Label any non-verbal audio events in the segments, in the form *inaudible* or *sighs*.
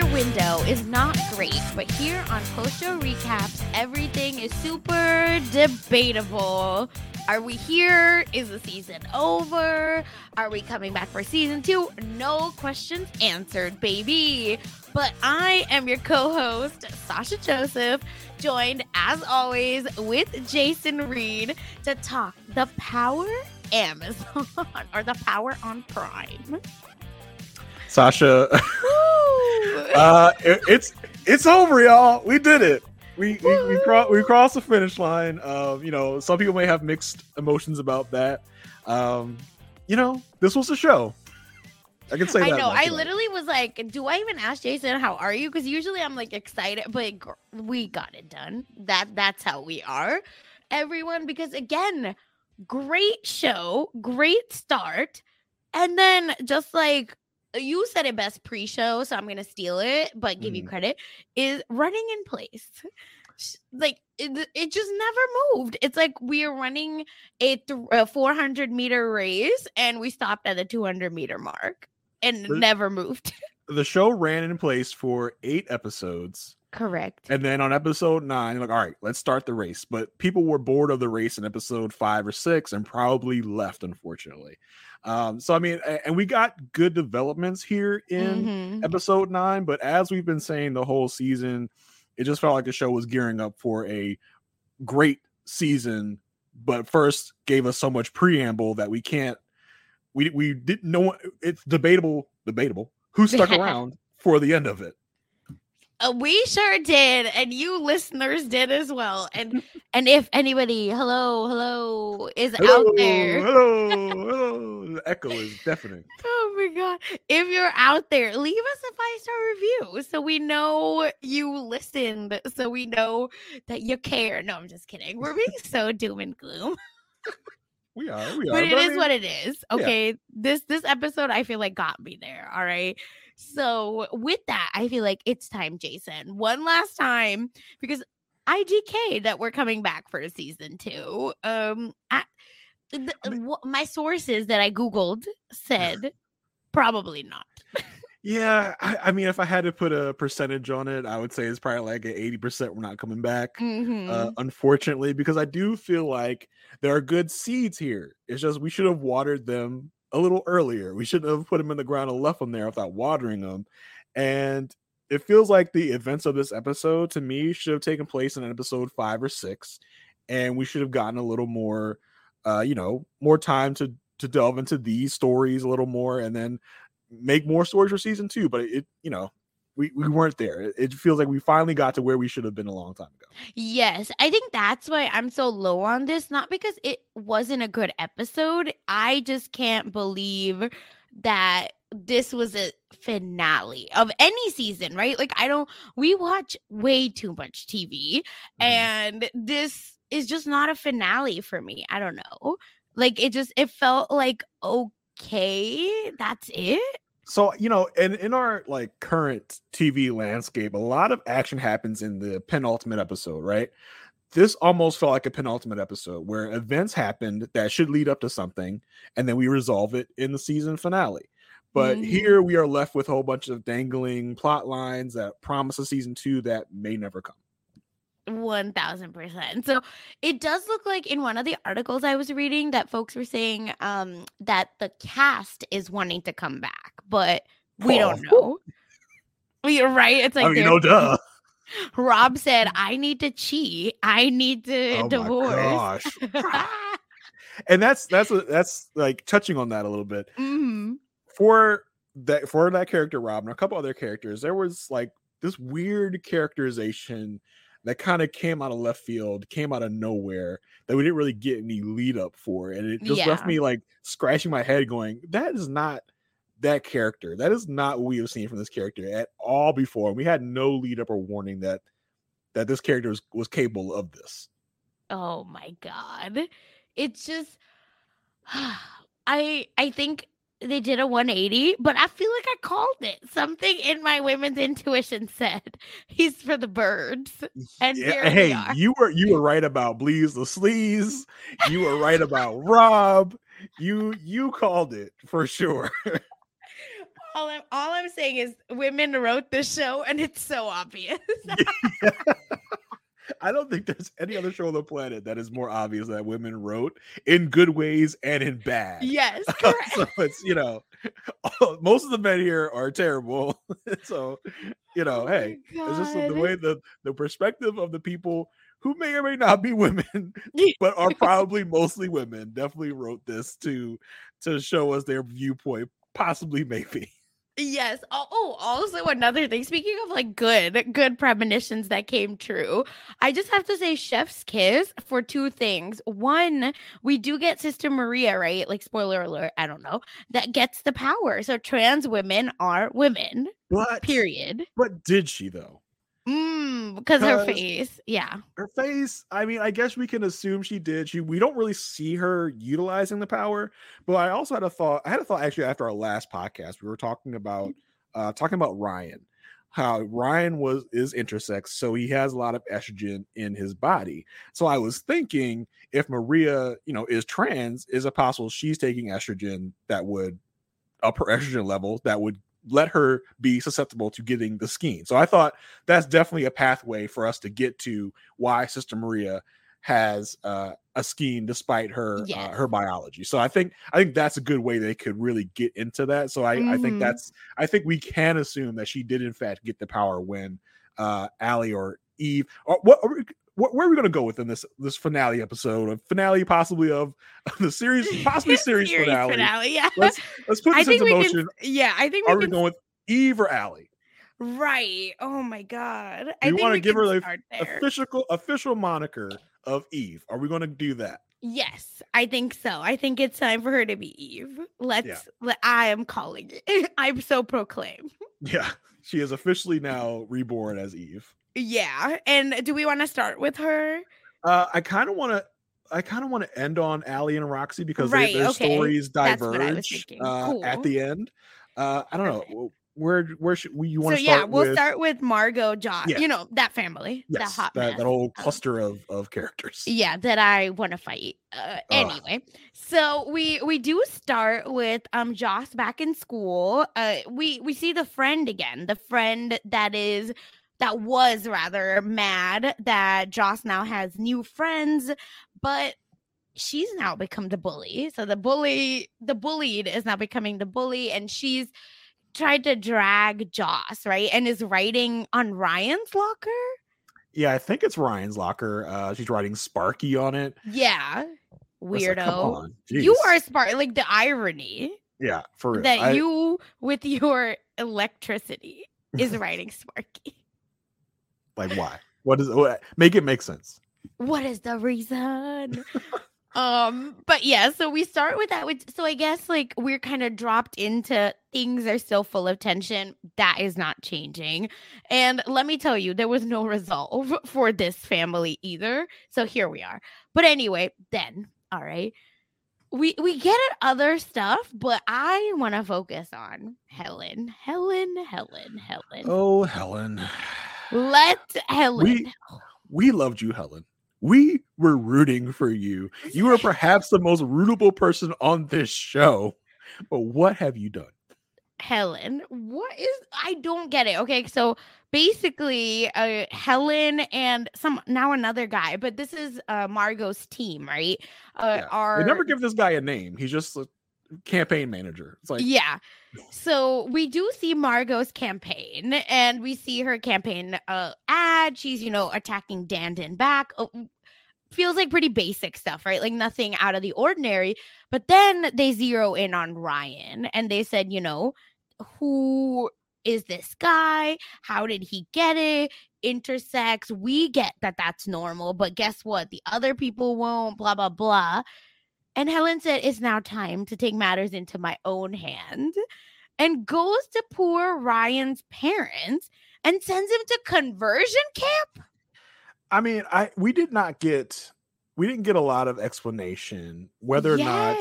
Your window is not great, but here on Post Show Recaps, everything is super debatable. Are we here? Is the season over? Are we coming back for season two? No questions answered, baby. But I am your co host, Sasha Joseph, joined as always with Jason Reed to talk the power Amazon *laughs* or the power on Prime. Sasha, uh, it, it's it's over, y'all. We did it. We we we, cro- we crossed the finish line. Um, you know, some people may have mixed emotions about that. Um, you know, this was a show. I can say I that. know. I literally was like, do I even ask Jason how are you? Because usually I'm like excited, but gr- we got it done. That that's how we are, everyone. Because again, great show, great start, and then just like you said it best pre-show, so I'm gonna steal it, but give you Mhm. credit. Is running in place. Like it, it just never moved. It's like we are running a, th- a 400 meter race and we stopped at the 200 meter mark and never moved. *laughs* The show ran in place for eight episodes. Correct. And then on episode nine, like, all right, let's start the race. But people were bored of the race in episode five or six and probably left, unfortunately. Um, so I mean, and we got good developments here in Mhm. episode nine, but as we've been saying the whole season, it just felt like the show was gearing up for a great season, but first gave us so much preamble that we can't we we didn't know it's debatable, debatable who stuck *laughs* around for the end of it. Uh, we sure did, and you listeners did as well. And and if anybody, hello, hello, is out there, Hello, hello. The echo is deafening. *laughs* oh my god, if you're out there, leave us a five star review so we know you listened, so we know that you care. No, I'm just kidding. We're being *laughs* so doom and gloom. We are, we are. but it I is mean, what it is. Okay. This this episode I feel like got me there. All right. So with that, I feel like it's time, Jason. One last time because IGK that we're coming back for a season two. Um I, the, wh- my sources that I googled said probably not. Yeah, I, I mean, if I had to put a percentage on it, I would say it's probably like an eighty percent. We're not coming back. Mhm. uh, unfortunately, because I do feel like there are good seeds here. It's just we should have watered them a little earlier. We shouldn't have put them in the ground and left them there without watering them. And it feels like the events of this episode to me should have taken place in episode five or six, and we should have gotten a little more, uh, you know, more time to to delve into these stories a little more, and then make more stories for season two. But it, you know, we, we weren't there. It, feels like we finally got to where we should have been a long time ago. Yes, I think that's why I'm so low on this. Not because it wasn't a good episode. I just can't believe that this was a finale of any season, right? Like, I don't, we watch way too much TV, Mm-hmm. and this is just not a finale for me. I don't know. Like, it just, it felt like, okay, that's it. so you know and in our like current tv landscape a lot of action happens in the penultimate episode right this almost felt like a penultimate episode where events happened that should lead up to something and then we resolve it in the season finale but Mhm. here we are left with a whole bunch of dangling plot lines that promise a season two that may never come One thousand percent. So it does look like in one of the articles I was reading that folks were saying um that the cast is wanting to come back, but we don't Oh. know. You're right. It's like i mean they're- no duh *laughs* Rob said, "I need to cheat. I need to oh my divorce." gosh *laughs* and that's that's that's like touching on that a little bit hmm for that for that character Rob and a couple other characters, there was like this weird characterization that kind of came out of left field, came out of nowhere that we didn't really get any lead up for, and it just left me like scratching my head, going, "That is not." That character, that is not what we have seen from this character at all before. We had no lead up or warning that that this character was, was capable of this. Oh my god. It's just *sighs* I I think they did a 180, but I feel like I called it. Something in my women's intuition said he's for the birds. And we hey, are. you were you were right about Bleeze the Sleaze. You were right about Rob. You you called it for sure. *laughs* All I'm, all I'm saying is women wrote this show and it's so obvious. *laughs* *laughs* I don't think there's any other show on the planet that is more obvious that women wrote in good ways and in bad. yes, *laughs* correct. so it's you know *laughs* most of the men here are terrible. so you know, Oh hey, it's just the way the the perspective of the people who may or may not be women, but are probably mostly women, definitely wrote this to to show us their viewpoint, possibly maybe. Yes. Oh, oh, also another thing. Speaking of like good, good premonitions that came true, I just have to say chef's kiss for two things. One, we do get Sister Maria, right? Like spoiler alert, I don't know, that gets the power. So trans women are women. What? Period. but did she though? Mm, because her face. Yeah. Her face, I mean, I guess we can assume she did. She we don't really see her utilizing the power, but I also had a thought. I had a thought actually after our last podcast. We were talking about uh talking about Ryan. How Ryan was is intersex, so he has a lot of estrogen in his body. So I was thinking if Maria, you know, is trans, is it possible she's taking estrogen that would up her estrogen level that would let her be susceptible to getting the skein. So I thought that's definitely a pathway for us to get to why Sister Maria has uh, a skein despite her uh, her biology. So I think I think that's a good way they could really get into that. So I, I think Mhm. that's I think we can assume that she did in fact get the power when uh Allie or Eve or what wh- where are we going to go within this this finale episode of finale possibly of the series possibly *laughs* series, finale. Yeah. Let's let's put I this think into motion. can. Yeah, I think we Are we going with Eve or Allie? right. Oh my god. I you wanna give her the. Official official moniker of Eve. Are we going to do that? Yes, I think so. I think it's time for her to be Eve. Let's. Let, I am calling it. *laughs* I'm so proclaim. Yeah, she is officially now reborn as Eve. Yeah. And do we want to start with her? Uh, I kind of want to. I kind of want to end on Allie and Roxy because they- their okay. stories That's what I was diverge uh, at the end. Uh, I don't Perfect. know where where should we you want to start? so, yeah, we'll with? start with Margot, Josh. Yeah. You know that family, yes, that hot that, that whole Um, cluster of of characters. yeah that i want to fight uh, anyway so we we do start with um joss back in school uh we we see the friend again the friend that is that was rather mad that joss now has new friends but she's now become the bully so the bully the bullied is now becoming the bully and she's tried to drag Joss, right? And is writing on Ryan's locker. Yeah, I think it's Ryan's locker. Uh, she's writing Sparky on it. Yeah. Like, Weirdo. on, you are smart. Like the irony Yeah, for real. that I- you, with your electricity, is *laughs* writing Sparky. Like why? What is what? Make it make sense. What is the reason? *laughs* um, but yeah, so we start with that. Which so I guess like we're kind of dropped into things are still full of tension. That is not changing. And let me tell you, there was no resolve *laughs* for this family either. So here we are. But anyway, then all right. We we get at other stuff, but I want to focus on Helen. Helen, Helen, Helen. Oh, Helen. Let Helen. We we loved you, Helen. We were rooting for you. You were *laughs* perhaps the most rootable person on this show. But what have you done? Helen. What is I don't get it. Okay, so basically uh Helen and some now another guy, but this is uh Margot's team, right? Uh Yeah. are They never give this guy a name. He's just a campaign manager. It's like yeah. So we do see Margot's campaign and we see her campaign uh ad. She's, you know, attacking Dandon back. Uh, feels like pretty basic stuff, right? Like nothing out of the ordinary. But then they zero in on Ryan and they said, you know, who is this guy? How did he get it? Intersex. We get that that's normal, but guess what? The other people won't, blah, blah, blah. And Helen said, It's now time to take matters into my own hand and goes to poor Ryan's parents and sends him to conversion camp. I mean, I we did not get we didn't get a lot of explanation whether or not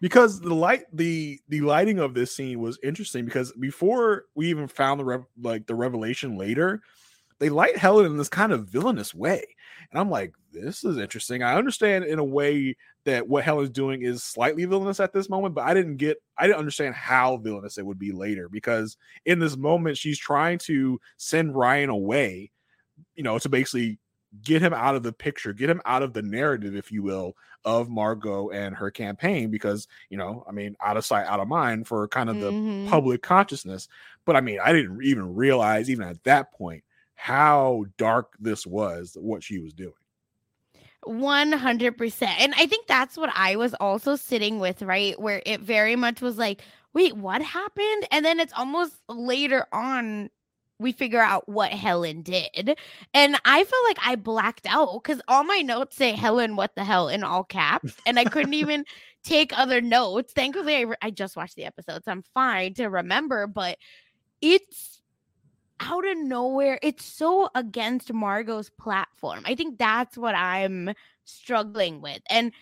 because the light the the lighting of this scene was interesting because before we even found the rev- like the revelation later they light helen in this kind of villainous way and i'm like this is interesting i understand in a way that what helen's doing is slightly villainous at this moment but i didn't get i didn't understand how villainous it would be later because in this moment she's trying to send ryan away you know to basically get him out of the picture get him out of the narrative if you will of Margot and her campaign because you know, I mean, out of sight, out of mind for kind of the Mhm. public consciousness. But I mean, I didn't even realize even at that point how dark this was, what she was doing. 100%. And I think that's what I was also sitting with, right? Where it very much was like, wait, what happened? And then it's almost later on we figure out what Helen did. And I felt like I blacked out because all my notes say Helen, what the hell in all caps. *laughs* And I couldn't even take other notes. Thankfully, I, re- I just watched the episode, so I'm fine to remember, but it's out of nowhere. It's so against Margot's platform. I think that's what I'm struggling with. And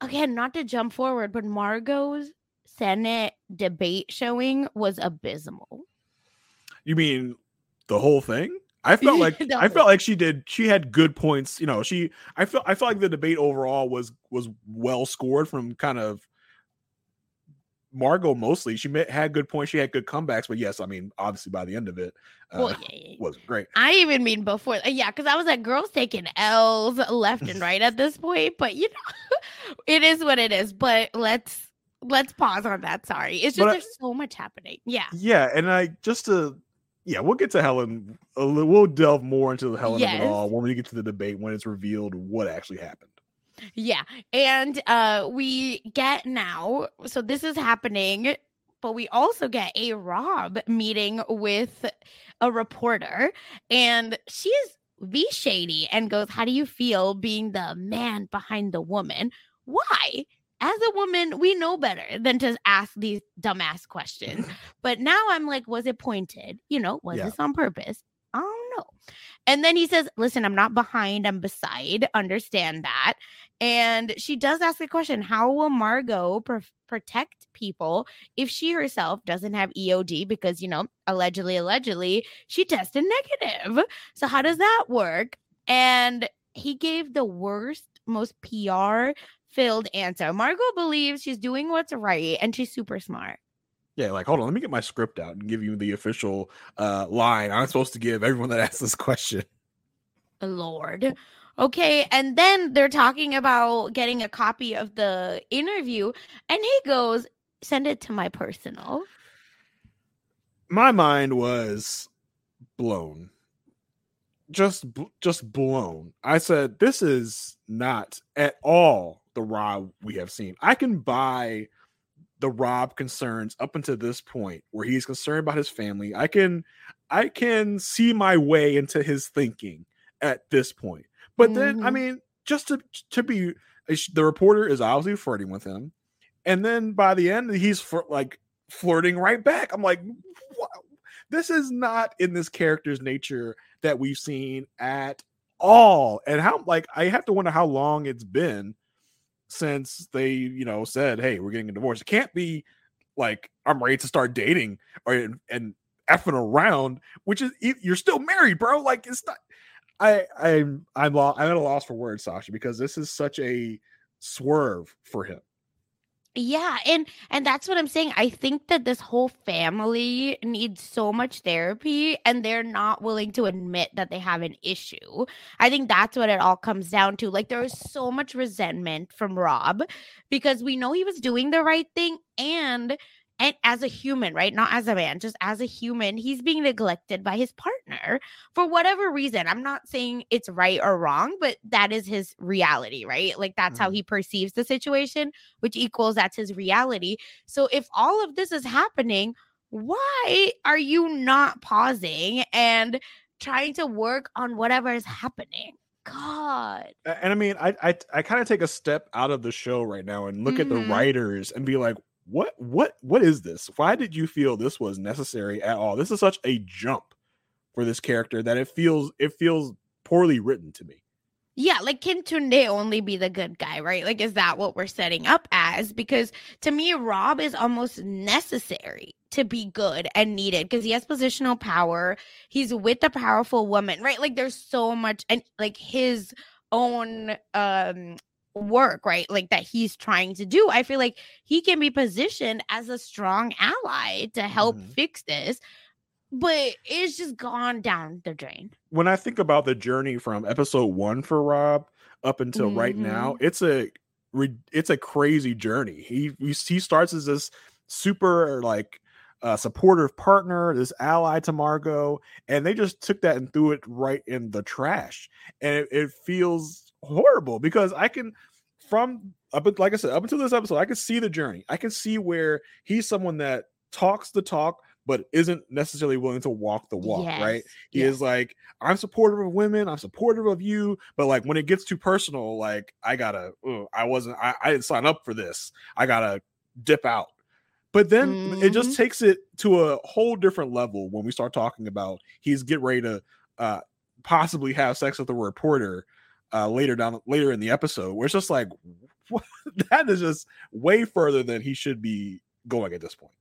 again, not to jump forward, but Margot's Senate debate showing was abysmal. You mean the whole thing? I felt like *laughs* I felt like she did. She had good points. You know, she. I felt. I felt like the debate overall was was well scored from kind of Margot mostly. She ma- had good points. She had good comebacks. But yes, I mean, obviously by the end of it, uh, Well, *laughs* yeah, wasn't great. I even mean before, uh, yeah, because I was like, girls taking L's left and right at this point. But you know, *laughs* it is what it is. But let's let's pause on that. Sorry, it's just But I- there's so much happening. Yeah, Yeah, and I just to yeah, we'll get to Helen. A li- we'll delve more into the Helen of Yes. it all when we get to the debate when it's revealed what actually happened. Yeah, and uh, we get now. So this is happening, but we also get a Rob meeting with a reporter, and she is V shady and goes, "How do you feel being the man behind the woman? Why?" As a woman, we know better than to ask these dumbass questions. *laughs* But now I'm like, was it pointed? You know, was Yeah. this on purpose? I don't know. And then he says, Listen, I'm not behind, I'm beside. Understand that. And she does ask the question How will Margot pr- protect people if she herself doesn't have EOD? Because, you know, allegedly, allegedly, she tested negative. So, how does that work? And he gave the worst, most PR filled answer. Margot believes she's doing what's right and she's super smart. Yeah, like hold on, let me get my script out and give you the official uh line I'm supposed to give everyone that asks this question. Lord. Okay, and then they're talking about getting a copy of the interview, and he goes, "Send it to my personal." my mind was blown. Just just blown. I said this is not at all the rob we have seen. I can buy the rob concerns up until this point where he's concerned about his family. I can i can see my way into his thinking at this point but then i Mhm. mean just to to be the reporter is obviously flirting with him and then by the end he's for like flirting right back i'm like what? this is not in this character's nature that we've seen at all and how like i have to wonder how long it's been since they you know said hey we're getting a divorce it can't be like i'm ready to start dating or and, effing around which is you're still married bro like it's not i i'm i'm lo- i'm at a loss for words sasha because this is such a swerve for him Yeah, and and that's what I'm saying. I think that this whole family needs so much therapy and they're not willing to admit that they have an issue. I think that's what it all comes down to. Like there is so much resentment from Rob because we know he was doing the right thing and and as a human, right? Not as a man, just as a human, he's being neglected by his partner for whatever reason. I'm not saying it's right or wrong, but that is his reality, right? Like that's how Mhm. he perceives the situation which equals that's his reality. So if all of this is happening, why are you not pausing and trying to work on whatever is happening? God. And I mean, I I, I kind of take a step out of the show right now and look at the Mhm. writers and be like, what what what is this? Why did you feel this was necessary at all? This is such a jump for this character that it feels it feels poorly written to me. Yeah, like can Tunde only be the good guy, right? Like, is that what we're setting up as? Because to me, Rob is almost necessary to be good and needed because he has positional power. He's with a powerful woman, right? Like, there's so much, and like his own um work, right? Like that he's trying to do. I feel like he can be positioned as a strong ally to help Mhm. fix this, but it's just gone down the drain. When I think about the journey from episode one for Rob up until right now, it's a it's a crazy journey. He he, he starts as this super like uh, supportive partner, this ally to Margot, and they just took that and threw it right in the trash. And it, it feels horrible because I can, from up like I said, up until this episode, I can see the journey. I can see where he's someone that talks the talk, but isn't necessarily willing to walk the walk. Right? He yes. is like, I'm supportive of women, I'm supportive of you, but like when it gets too personal, like I gotta, ugh, I wasn't, I, I didn't sign up for this. I gotta dip out. But then it just takes it to a whole different level when we start talking about he's get ready to uh possibly have sex with a reporter uh later down later in the episode where it's just like *laughs* what? that is just way further than he should be going at this point.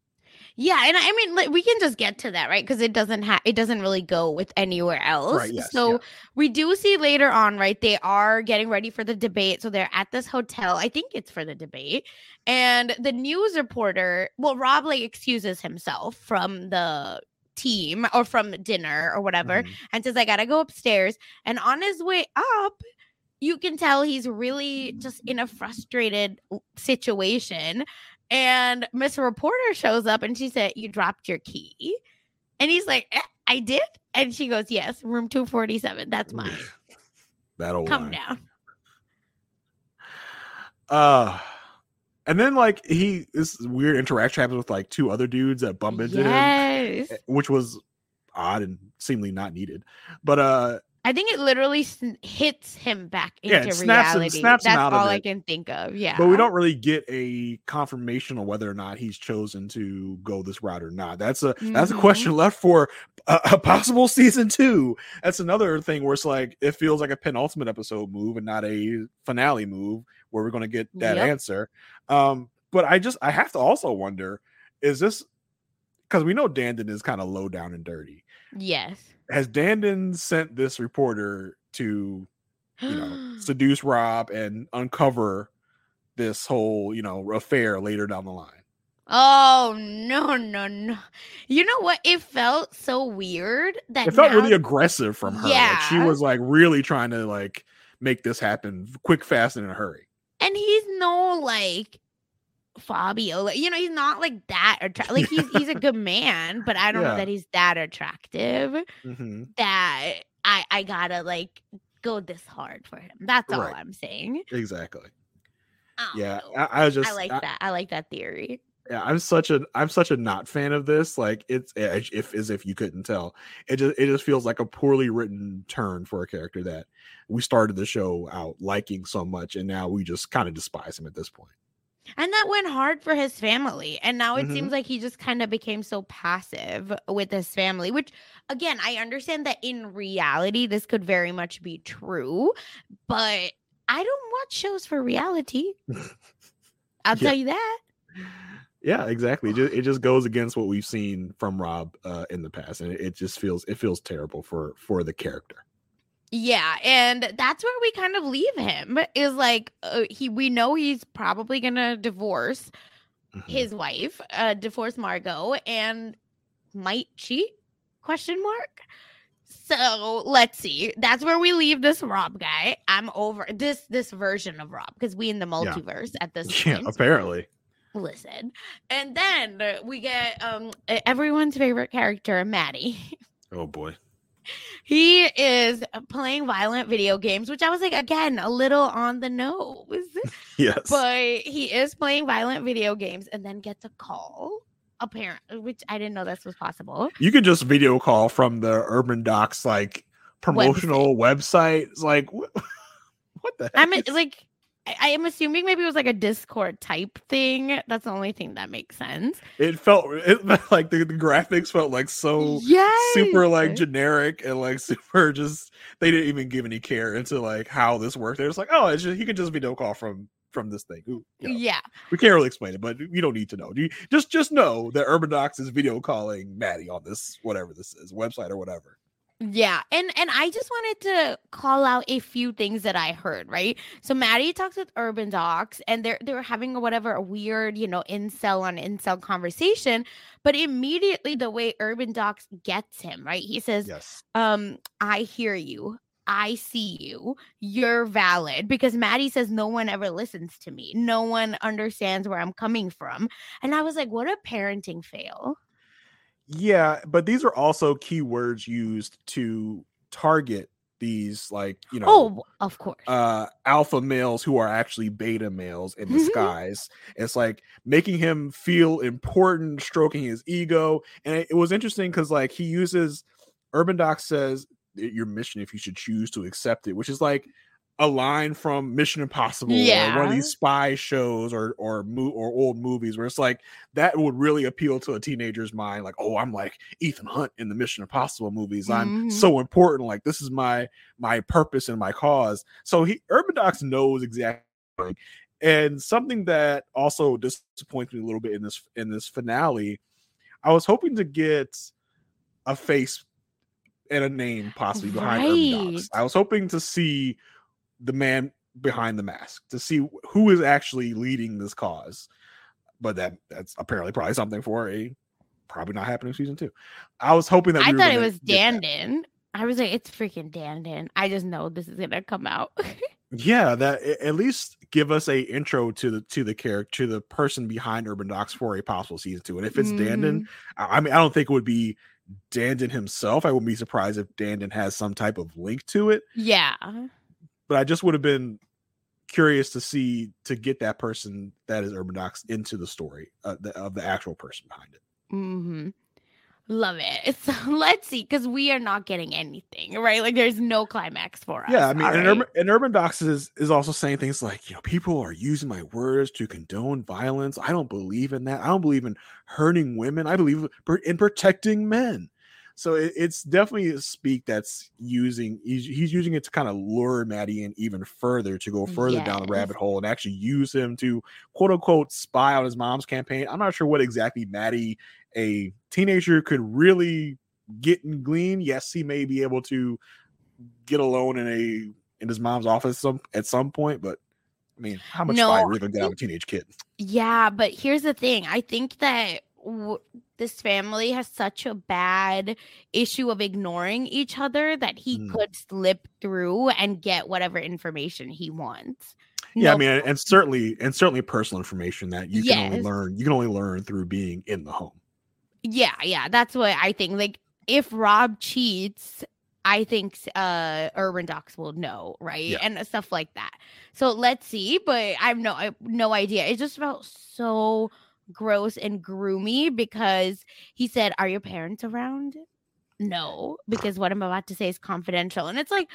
Yeah, and I mean, like, we can just get to that, right? Because it doesn't have, it doesn't really go with anywhere else. Right, yes, so yeah. we do see later on, right? They are getting ready for the debate, so they're at this hotel. I think it's for the debate, and the news reporter, well, Rob like excuses himself from the team or from dinner or whatever, Mhm. and says, "I gotta go upstairs." And on his way up, you can tell he's really just in a frustrated situation. And Miss Reporter shows up and she said, You dropped your key. And he's like, "Eh, I did. And she goes, Yes, room 247. That's mine. That'll Come line. down. Uh and then like he this weird interaction happens with like two other dudes that bump into him, Yes. eh, which was odd and seemingly not needed. But uh I think it literally sn- hits him back into Yeah, it snaps him- reality. him That's all I can think of. Yeah. but we don't really get a confirmation on whether or not he's chosen to go this route or not. That's a that's a Mhm. question left for a, a possible season two. That's another thing where it's like it feels like a penultimate episode move and not a finale move where we're going to get that Yep. answer. Um, but I just I have to also wonder is this because we know Dandon is kind of low down and dirty. Yes. Has Dandon sent this reporter to you know *gasps* seduce Rob and uncover this whole you know affair later down the line? Oh no no no! You know what? It felt so weird that It felt now- really aggressive from her. Like she was like really trying to like make this happen quick, fast, and in a hurry. and he's no like Fabio. Like, you know, he's not like that attractive. Like he's he's a *laughs* good man, but I don't Yeah. know that he's that attractive Mhm. that I I gotta like go this hard for him. That's all Right. I'm saying. Exactly. I Yeah. I, I just I like I- that. I like that theory. yeah i'm such a i'm such a not fan of this like it's eh, if as if you couldn't tell it just it just feels like a poorly written turn for a character that we started the show out liking so much and now we just kind of despise him at this point And that went hard for his family. And now it Mhm. seems like he just kind of became so passive with his family, which again, I understand that in reality, this could very much be true, but I don't watch shows for reality. I'll *laughs* Yeah. tell you that. yeah exactly it just, it just goes against what we've seen from rob uh in the past and it, it just feels it feels terrible for for the character Yeah, and that's where we kind of leave him. Is like uh, he we know he's probably going to divorce Mhm. his wife, uh divorce Margot and might cheat? Question mark. So let's see. That's where we leave this Rob guy. I'm over this this version of Rob because we in the multiverse at this yeah point. apparently Listen, and then we get um everyone's favorite character, Maddie. oh boy He is playing violent video games, which I was like, again, a little on the nose. *laughs* yes but he is playing violent video games and then gets a call, apparently, which I didn't know this was possible. you could just video call from the UrbanDox like promotional website, it's like what, *laughs* what the heck I'm is- like, I, I am assuming maybe it was like a Discord type thing. That's the only thing that makes sense. it felt it like the, the graphics felt like so Yeah, super like generic and like *laughs* super just they didn't even give any care into like how this worked they're just like oh it's just he can just video call from from this thing you know, yeah. we can't really explain it but you don't need to know you just just know that UrbanDox is video calling maddie on this whatever this is website or whatever Yeah, and and I just wanted to call out a few things that I heard, right? So Maddie talks with UrbanDox and they're they're having a whatever a weird, you know, incel on incel conversation, but immediately the way UrbanDox gets him, right? He says, yes um, I hear you. I see you. You're valid because Maddie says no one ever listens to me. No one understands where I'm coming from. And I was like, what a parenting fail. Yeah, but these are also keywords used to target these like, you know, Oh, of course. uh alpha males who are actually beta males in Mhm. disguise. it's like making him feel important, stroking his ego. And it, it was interesting because like he uses Urban Doc says your mission if you should choose to accept it, which is like a line from Mission Impossible or one of these spy shows or or mo- or old movies where it's like that would really appeal to a teenager's mind like oh I'm like Ethan Hunt in the Mission Impossible movies. I'm Mhm. so important. Like this is my my purpose and my cause. So he UrbanDox knows exactly and something that also disappoints me a little bit in this in this finale I was hoping to get a face and a name possibly behind Urban Docs. I was hoping to see the man behind the mask to see who is actually leading this cause. But that that's apparently probably something for a probably not happening season two. I was hoping that I we thought it was get. Dandon. I was like, it's freaking Dandon. I just know this is gonna come out. *laughs* Yeah, that at least give us a intro to the to the character to the person behind UrbanDox for a possible season two. And if it's Dandon, mm-hmm. I I mean, I don't think it would be Dandon himself. I wouldn't be surprised if Dandon has some type of link to it. yeah. But I just would have been curious to see to get that person that is UrbanDox into the story uh, the, of the actual person behind it. hmm Love it. *laughs* So let's see, because we are not getting anything, right? Like there's no climax for us. Yeah, I mean, and, right. Urban, and UrbanDox is, is also saying things like, you know, people are using my words to condone violence. I don't believe in that. I don't believe in hurting women. I believe in protecting men. So it, it's definitely a speak that's using, he's, he's using it to kind of lure Maddie in even further to go further down the rabbit hole and actually use him to quote unquote spy on his mom's campaign. I'm not sure what exactly Maddie, a teenager, could really get and glean. Yes, he may be able to get alone in a in his mom's office some at some point, but I mean, how much No, fire really gonna get out of a teenage kid? Yeah, but here's the thing. I think that w- this family has such a bad issue of ignoring each other that he Mm. could slip through and get whatever information he wants. Yeah, I No- mean, and certainly, and certainly, personal information that you can only learn. You can only learn through being in the home. Yeah, yeah, that's what I think. Like, if Rob cheats, I think uh UrbanDox will know, right? Yeah. And stuff like that. So let's see, but I have no I have no idea. It just felt so gross and groomy because he said, "Are your parents around?" No, because what I'm about to say is confidential, and it's like.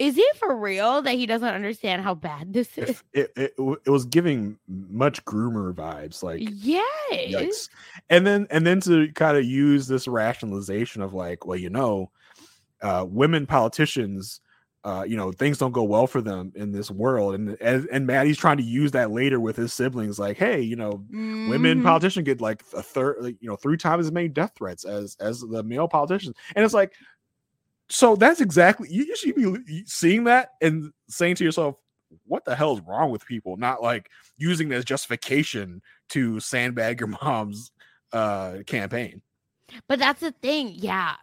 Is it for real that he doesn't understand how bad this is? It, it, it was giving much groomer vibes, like Yes. yikes. And then and then to kind of use this rationalization of like, well, you know, uh, women politicians, uh, you know, things don't go well for them in this world, and and, and Maddie's trying to use that later with his siblings, like, hey, you know, women Mhm. politicians get like a third like, you know three times as many death threats as as the male politicians and it's like so that's exactly you, should be seeing that and saying to yourself what the hell is wrong with people not like using it as justification to sandbag your *laughs* mom's uh campaign But that's the thing. Yeah.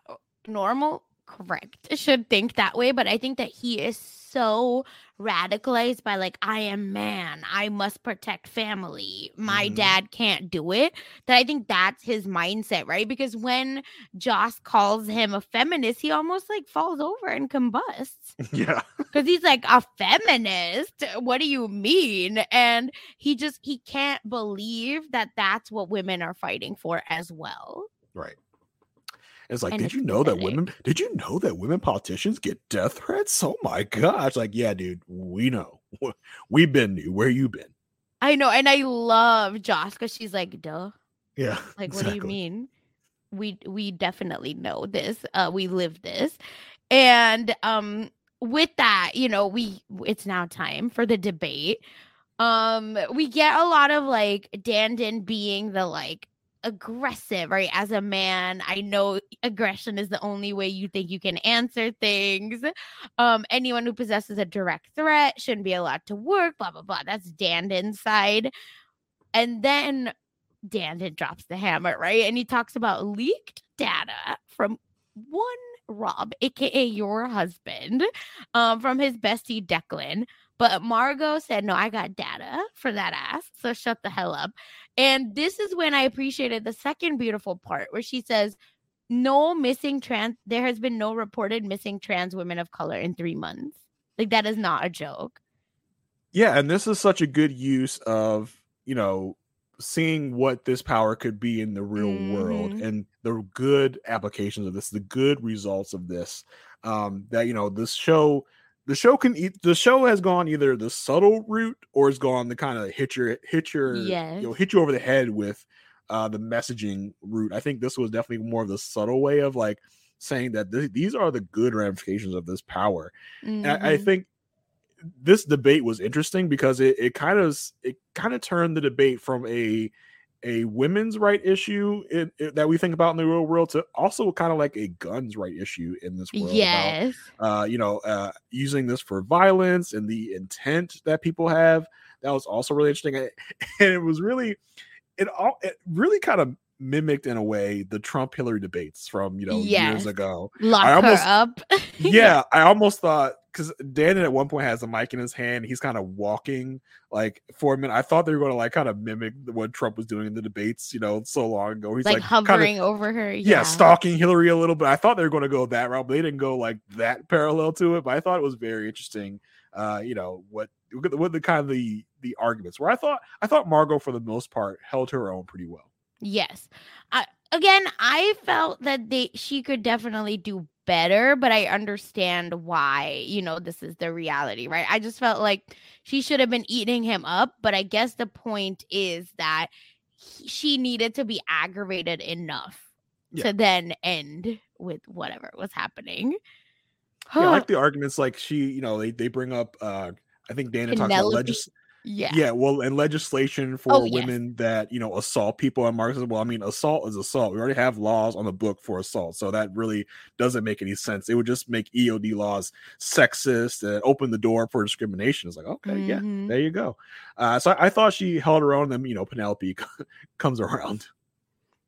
Normal, correct, should think that way. But I think that he is so radicalized by, like, I am man. I must protect family. My Mhm. dad can't do it. That I think that's his mindset, right? Because when Joss calls him a feminist, he almost like falls over and combusts *laughs* yeah because he's like a feminist what do you mean and he just he can't believe that that's what women are fighting for as well right it's like And did it's you know that women did you know that women politicians get death threats? Oh my gosh. Like yeah dude we know. We've been new where you been? I know and i love joss because she's like duh. Yeah *laughs* like what do you mean? We we definitely know this. Uh we live this. And um with that you know we it's now time for the debate. Um we get a lot of like dandon being the like aggressive right as a man i know aggression is the only way you think you can answer things um anyone who possesses a direct threat shouldn't be allowed to work blah blah blah that's dandon's side and then Dandon drops the hammer, right? And he talks about leaked data from one Rob, aka your husband, um, from his bestie Declan. But Margot said, No, I got data for that ass. So shut the hell up. And this is when I appreciated the second beautiful part where she says, No missing trans, there has been no reported missing trans women of color in three months. Like, that is not a joke. Yeah, and this is such a good use of, you know, seeing what this power could be in the real world Mhm. and the good applications of this, the good results of this. Um, that you know, this show the show can eat the show has gone either the subtle route or it's gone the kind of hit your hit your you know, hit you over the head with uh the messaging route. I think this was definitely more of the subtle way of like saying that th- these are the good ramifications of this power. And I, I think this debate was interesting because it, it kind of it kind of turned the debate from a a women's right issue in, in- that we think about in the real world to also kind of like a guns right issue in this world. about, yes. uh, you know, uh, using this for violence and the intent that people have. That was also really interesting, and *laughs* and it was really, it all it really kind of mimicked in a way the Trump Hillary debates from you know Yes. years ago Lock I almost- her up. *laughs* yeah, I almost thought because Dan at one point has a mic in his hand, he's kind of walking like for a minute. I thought they were going to like kind of mimic what Trump was doing in the debates, you know, so long ago. He's like, like, kinda- hovering over her. yeah, stalking Hillary a little bit. I thought they were going to go that route, but they didn't go like that parallel to it. But I thought it was very interesting. Uh, you know what what the kind of the the arguments where I thought I thought Margot for the most part held her own pretty well. Yes. I, again, I felt that they she could definitely do better, but I understand why, you know, this is the reality, right? I just felt like she should have been eating him up, but I guess the point is that he, she needed to be aggravated enough Yeah. to then end with whatever was happening. Yeah, I like the arguments like she, you know, they they bring up uh I think Dana talks about Penelope? legis- yeah. yeah well and legislation for Oh, yes. women that you know assault people and mark says well i mean assault is assault we already have laws on the book for assault so that really doesn't make any sense it would just make eod laws sexist and open the door for discrimination it's like okay yeah Mhm. there you go uh so I, I thought she held her own then you know penelope *laughs* comes around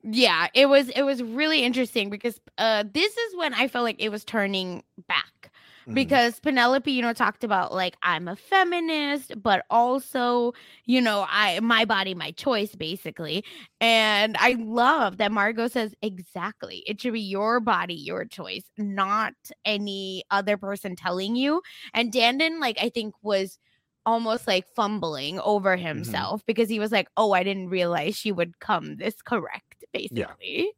yeah it was it was really interesting because uh this is when i felt like it was turning back Mhm. because Penelope, you know, talked about like I'm a feminist, but also, you know, I my body, my choice, basically. And I love that Margot says exactly. It should be your body, your choice, not any other person telling you. And Dandon, like, I think was almost like fumbling over himself because he was like, Oh, I didn't realize she would come this correct, basically.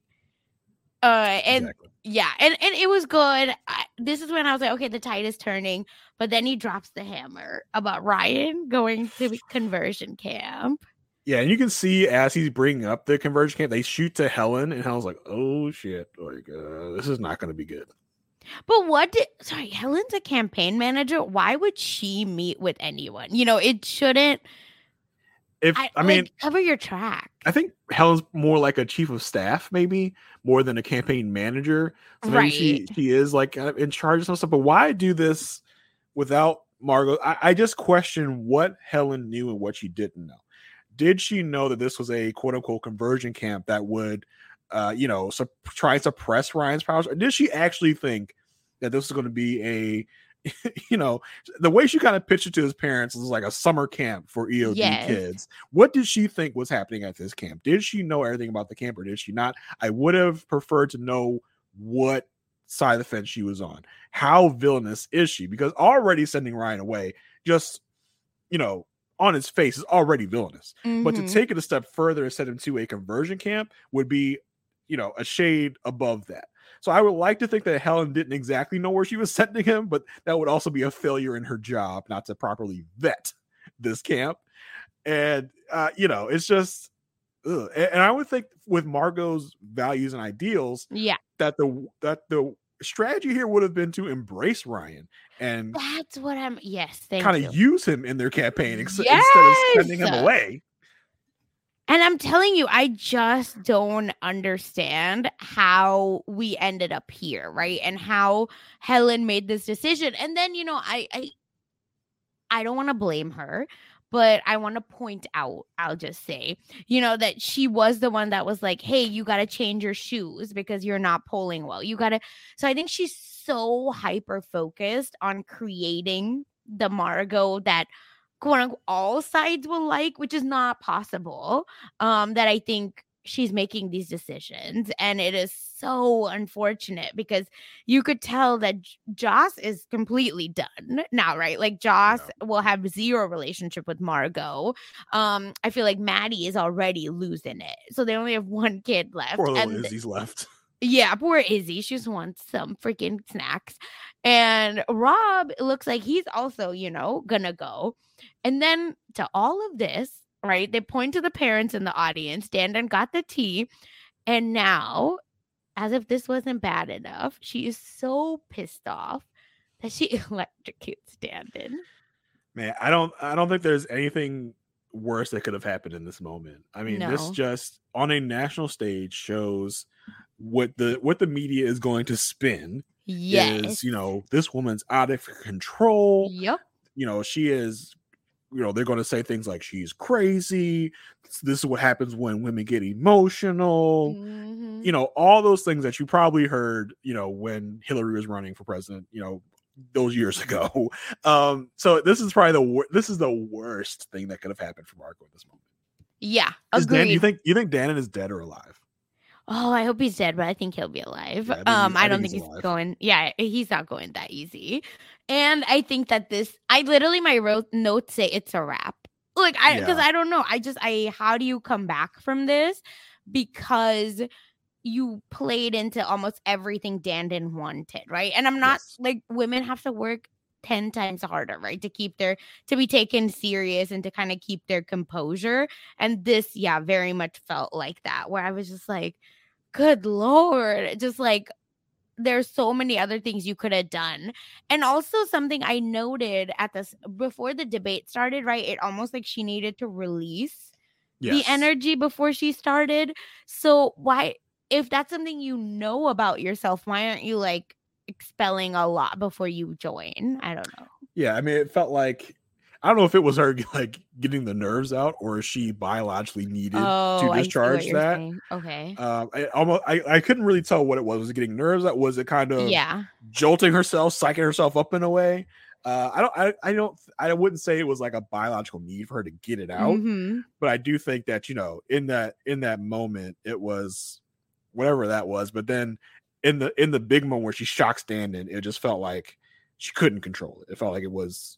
Uh and exactly. yeah, and and it was good. I, this is when I was like, okay, the tide is turning. But then he drops the hammer about Ryan going to conversion camp. Yeah, and you can see as he's bringing up the conversion camp, they shoot to Helen, and Helen's like, "Oh shit, like uh, this is not going to be good." But what did sorry, Helen's a campaign manager. Why would she meet with anyone? You know, it shouldn't. If I, I, mean, like, cover your track. I think Helen's more like a chief of staff, maybe more than a campaign manager. So maybe she Right. she is like in charge of some stuff. But why do this without Margot? I, I just question what Helen knew and what she didn't know. Did she know that this was a quote unquote conversion camp that would, uh, you know, sup- try and suppress Ryan's powers, or did she actually think that this was going to be a *laughs* you know, the way she kind of pitched it to his parents was like a summer camp for EOD Yes. kids. What did she think was happening at this camp? Did she know everything about the camp or did she not? I would have preferred to know what side of the fence she was on. How villainous is she? Because already sending Ryan away, just you know, on his face is already villainous. But to Mhm. take it a step further and send him to a conversion camp would be, you know, a shade above that. So I would like to think that Helen didn't exactly know where she was *laughs* sending him, but that would also be a failure in her job not to properly vet this camp. And uh, you know, it's just ugh. And, I would think with Margot's values and ideals yeah, that the that the strategy here would have been to embrace Ryan and that's what I'm. Yes, thank kind of use him in their campaign ex- instead of sending him away. And I'm telling you, I just don't understand how we ended up here, right? And how Helen made this decision. And then, you know, I I I don't want to blame her, but I want to point out, I'll just say, you know, that she was the one that was like, "Hey, you got to change your shoes because you're not polling well. You got to." So I think she's so hyper focused on creating the Margot that quote unquote all sides will like, which is not possible. Um, that I think she's making these decisions, and it is so unfortunate because you could tell that J- Joss is completely done now, right? Like Joss will have zero relationship with Margot. Um, I feel like Maddie is already losing it, so they only have one kid left, Poor little and Izzy's left. yeah, poor Izzy. She just wants some freaking snacks. And Rob looks like he's also, you know, gonna go. And then to all of this, right? They point to the parents in the audience. Dandon got the tea. And now, as if this wasn't bad enough, she is so pissed off that she *laughs* electrocutes Dandon. Man, I don't I don't think there's anything worse that could have happened in this moment. I mean, this just on a national stage shows what the what the media is going to spin Yes. is, you know, this woman's out of control. Yep. You know, she is you know, they're going to say things like she's crazy. This is what happens when women get emotional. Mhm. You know, all those things that you probably heard, you know, when Hillary was running for president, you know, those years *laughs* ago. Um, so this is probably the wor- this is the worst thing that could have happened for Margot at this moment. Yeah. Is Dan, Agreed. you think you think Dandon is dead or alive? Oh, I hope he's dead, but I think he'll be alive. Yeah, I think um, I I don't think think he's he's going. Yeah, he's not going that easy. And I think that this, I literally my wrote notes say it's a wrap. Like I, because Yeah. I don't know. I just, I, how do you come back from this? Because you played into almost everything Dandon wanted, right? And I'm not Yes. like women have to work 10 times harder, right? To keep their to be taken serious and to kind of keep their composure. And this, yeah, very much felt like that, where I was just like, good lord, just like there's so many other things you could have done. And also something I noted at this before the debate started, right? It almost like she needed to release the energy before she started. So why if that's something you know about yourself, why aren't you like expelling a lot before you join? I don't know. Yeah, I mean, it felt like I don't know if it was her like getting the nerves out or if she biologically needed Oh, to I see what discharge that. saying. Okay. Um, I almost I, I couldn't really tell what it was. Was it getting nerves out? Was it kind of yeah. jolting herself, psyching herself up in a way? Uh, I don't I, I don't I wouldn't say it was like a biological need for her to get it out, Mhm. but I do think that you know in that in that moment it was whatever that was. But then in the in the big moment where she shocked Dandon, it just felt like she couldn't control it. It felt like it was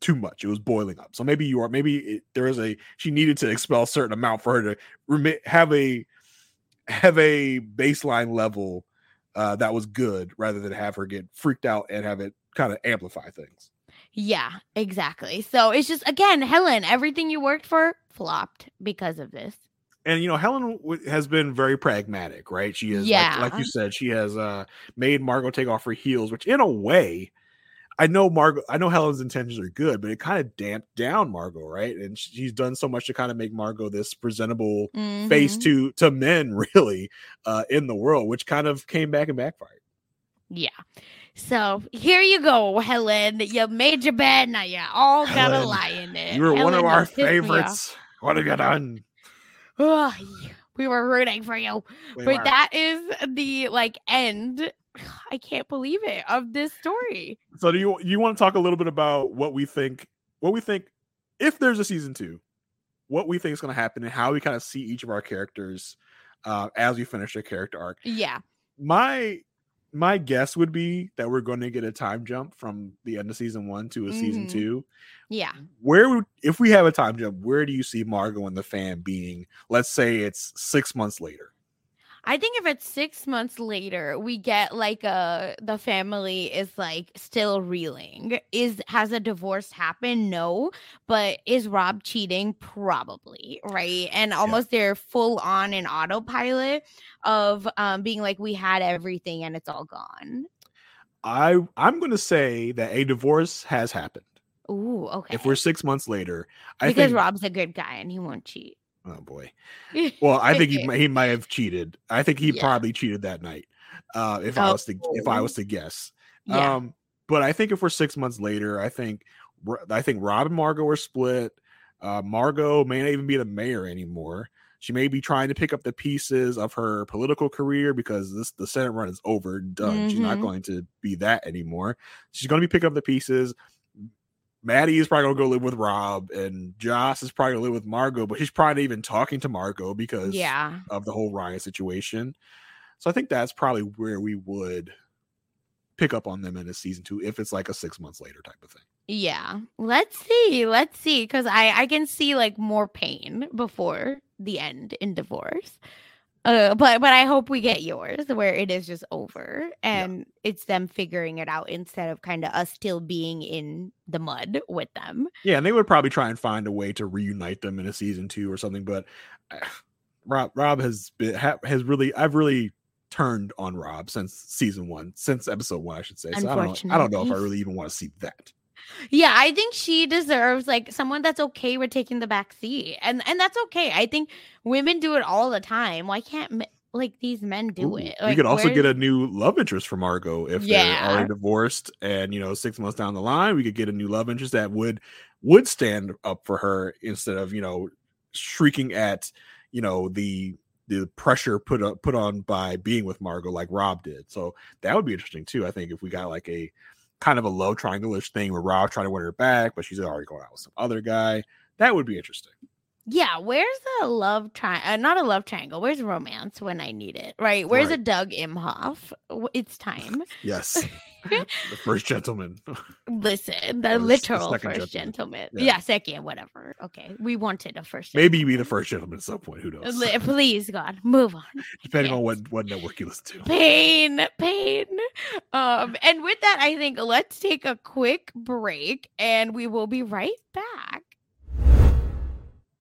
too much. It was boiling up. So maybe you are maybe it, there is a she needed to expel a certain amount for her to remi- have a have a baseline level uh, that was good rather than have her get freaked out and have it kind of amplify things. Yeah, exactly. So it's just again, Helen, everything you worked for flopped because of this. and you know helen w- has been very pragmatic right she is like, like you said she has uh made margot take off her heels which in a way i know margot i know helen's intentions are good but it kind of damped down margot right and she's done so much to kind of make margot this presentable face Mhm. to to men *laughs* really uh in the world which kind of came back and backfired Yeah. So here you go, Helen. You made your bed. Now you all gotta Helen, lie in it. you were one of our pissed me off. favorites what have you done Ugh, we were rooting for you. We but were. that is the like end. *sighs* I can't believe it of this story. So do you you want to talk a little bit about what we think what we think if there's a season two, what we think is going to happen and how we kind of see each of our characters uh, as we finish their character arc. Yeah. My my guess would be that we're going to get a time jump from the end of season one to a season Mhm. two. Yeah. Where would if we have a time jump, where do you see Margot and the fan being? Let's say it's six months later. I think if it's six months later, we get like a the family is like still reeling. Is has a divorce happened? No, but is Rob cheating? Probably, right? And almost they're full on in autopilot of um being like we had everything and it's all gone. I I'm going to say that a divorce has happened. Ooh, okay. If we're six months later, I because think Rob's a good guy and he won't cheat. Oh boy. *laughs* Well, I think he he might have cheated. I think he probably cheated that night. Uh, if I was to if I Oh. was to guess. Yeah. Um, but I think if we're six months later, I think I think Rob and Margot are split. Uh, Margot may not even be the mayor anymore. She may be trying to pick up the pieces of her political career because this the Senate run is over done. She's not Mhm. going to be that anymore. She's going to be picking up the pieces. Maddie is probably gonna go live with Rob, and Joss is probably gonna live with Margot, but he's probably not even talking to Margot because Yeah. of the whole Ryan situation. So I think that's probably where we would pick up on them in a season two if it's like a six months later type of thing. Yeah. Let's see. Let's see. Because I I can see like more pain before the end in divorce. Uh, but but I hope we get yours where it is just over and it's them figuring it out instead of kind of us still being in the mud with them. Yeah, and they would probably try and find a way to reunite them in a season two or something. But uh, Rob Rob has been ha, has really I've really turned on Rob since season one, since episode one, I should say. So I don't know, I don't know if I really even want to see that. Yeah, I think she deserves like someone that's okay with taking the back seat, and and that's okay. I think women do it all the time. Why can't like these men do Ooh, it? we Like, could also where's- get a new love interest for Margot if they're already divorced, and you know, six months down the line, we could get a new love interest that would would stand up for her instead of you know shrieking at you know the the pressure put up put on by being with Margot like Rob did. So that would be interesting too. I think if we got like a kind of a love triangle-ish thing where Rob trying to win her back, but she's already going out with some other guy, that would be interesting. Yeah, where's the love triangle? Uh, not a love triangle. Where's romance when I need it? Right? Where's a Right. Doug Emhoff? It's time. *laughs* Yes, *laughs* the first gentleman. *laughs* Listen, the s- the literal first gentleman. gentleman. Yeah. Yeah. second, whatever. Okay, we wanted a first. Maybe you be the first gentleman at some point. Who knows? Please, God, move on. Depending on what what network you listen to. Pain, pain. Um, and with that, I think let's take a quick break, and we will be right back.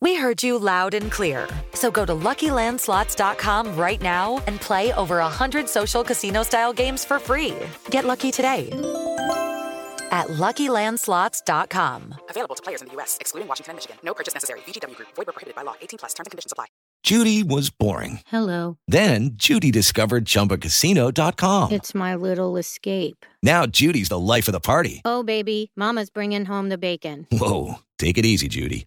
We heard you loud and clear. So go to LuckyLandSlots.com right now and play over 100 social casino-style games for free. Get lucky today at LuckyLandSlots.com. Available to players in the U.S., excluding Washington and Michigan. No purchase necessary. VGW Group, void were prohibited by law. 18 plus terms and conditions apply. Judy was boring. Hello. Then Judy discovered ChumbaCasino.com. It's my little escape. Now Judy's the life of the party. Oh, baby, Mama's bringing home the bacon. Whoa, take it easy, Judy.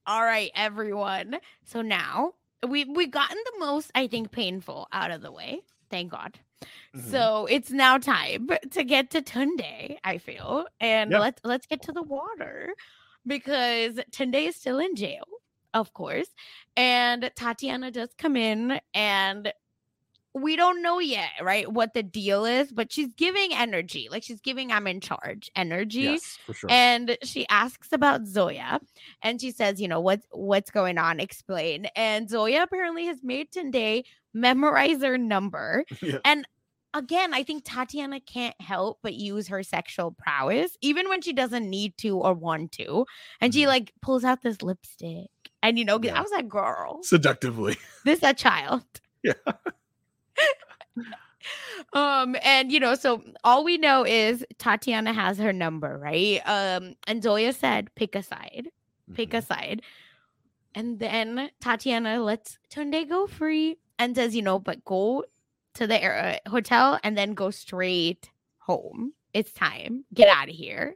All right, everyone. So now we we've gotten the most, I think, painful out of the way. Thank God. Mm-hmm. So it's now time to get to Tunde, I feel. And Yep. let's let's get to the water because Tunde is still in jail, of course. And Tatiana does come in and we don't know yet, right, what the deal is, but she's giving energy. Like she's giving I'm in charge energy. Yes, for sure. And she asks about Zoya and she says, you know, what's what's going on? Explain. And Zoya apparently has made Tunde memorize her number. *laughs* Yeah. And again, I think Tatiana can't help but use her sexual prowess, even when she doesn't need to or want to. And she like pulls out this lipstick. And you know, Mm-hmm. Yeah. I was like, girl, Seductively. this a child. *laughs* Yeah. *laughs* um and you know so all we know is tatiana has her number right? Um and zoya said pick a side pick Mm-hmm. a side. And then tatiana lets tunde go free and says you know but go to the uh, hotel and then go straight home. It's time. Get out of here.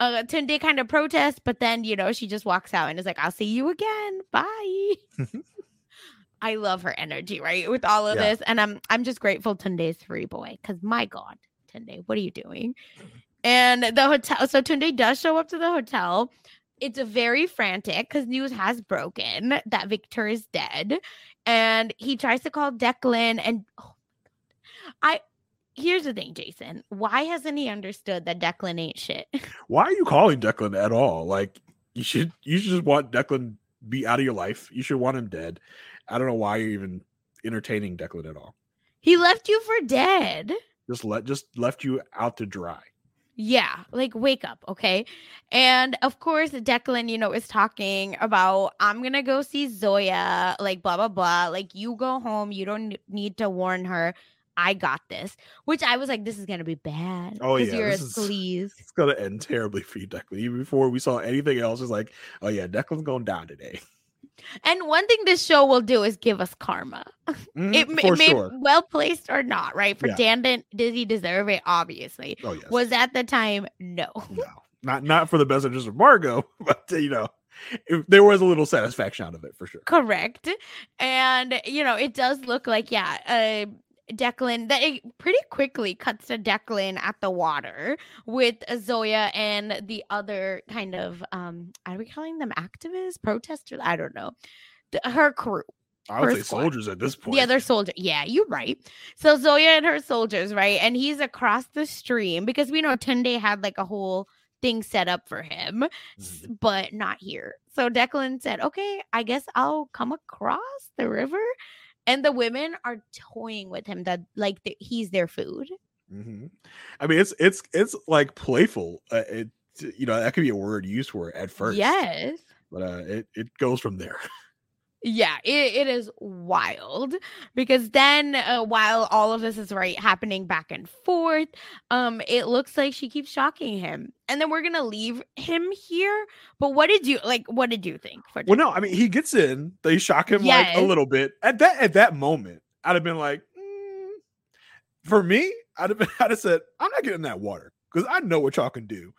Uh tunde kind of protests but then you know she just walks out and is like i'll see you again. Bye *laughs* *laughs* I love her energy, right? With all of Yeah. this. And I'm I'm just grateful Tunde's free boy. Cause my God, Tunde, what are you doing? And the hotel, so Tunde does show up to the hotel. It's a very frantic because news has broken that Victor is dead. And he tries to call Declan. And oh my God. I here's the thing, Jason. Why hasn't he understood that Declan ain't shit? *laughs* Why are you calling Declan at all? Like you should you should just want Declan be out of your life. You should want him dead. I don't know why you're even entertaining Declan at all. he left you for dead. Just let just left you out to dry. Yeah, like wake up, okay? And of course, Declan, you know, is talking about I'm gonna go see Zoya, like blah blah blah. Like you go home, you don't need to warn her. I got this. Which I was like, this is gonna be bad. Oh yeah, you're a this is- sleaze. It's gonna end terribly for you, Declan. Even before we saw anything else, it's like, oh yeah, Declan's going down today. And one thing this show will do is give us karma. Mm, It, ma- it may sure. well placed or not, right? For Yeah. Did he deserve it? Obviously. Oh yes. Was at the time, no. no, not not for the best interest of Margot, *laughs* but you know, if there was a little satisfaction out of it for sure. Correct. And you know, it does look like yeah, uh Declan that it pretty quickly cuts to Declan at the water with Zoya and the other kind of um are we calling them activists, protesters? I don't know. The, her crew. I would Her say squad. soldiers at this point. Yeah, they're soldiers. Yeah, you're right. So Zoya and her soldiers, right? And he's across the stream because we know Tunde had like a whole thing set up for him, Mm-hmm. but not here. So Declan said, "Okay, I guess I'll come across the river." And the women are toying with him that like he's their food. hmm I mean, it's it's it's like playful. Uh, it you know that could be a word used for it at first. Yes. but uh, it it goes from there. *laughs* Yeah, it, it is wild because then uh, while all of this is right happening back and forth, um, it looks like she keeps shocking him, and then we're gonna leave him here. But what did you like? What did you think? For Well, no, I mean he gets in, they shock him like a little bit. At that at that moment, I'd have been like, "Mm." for me, I'd have been, *laughs* I'd have said, I'm not getting that water because I know what y'all can do.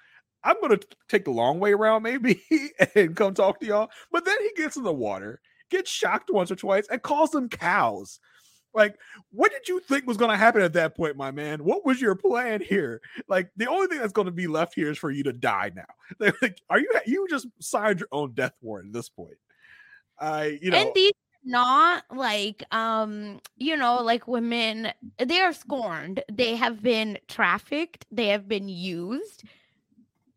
I'm gonna take the long way around, maybe, *laughs* and come talk to y'all. But then he gets in the water, gets shocked once or twice, and calls them cows. Like, what did you think was going to happen at that point, my man? What was your plan here? Like, the only thing that's going to be left here is for you to die now. *laughs* Like, are you you just signed your own death warrant at this point? I, you know, and these are not like um you know like women they are scorned they have been trafficked they have been used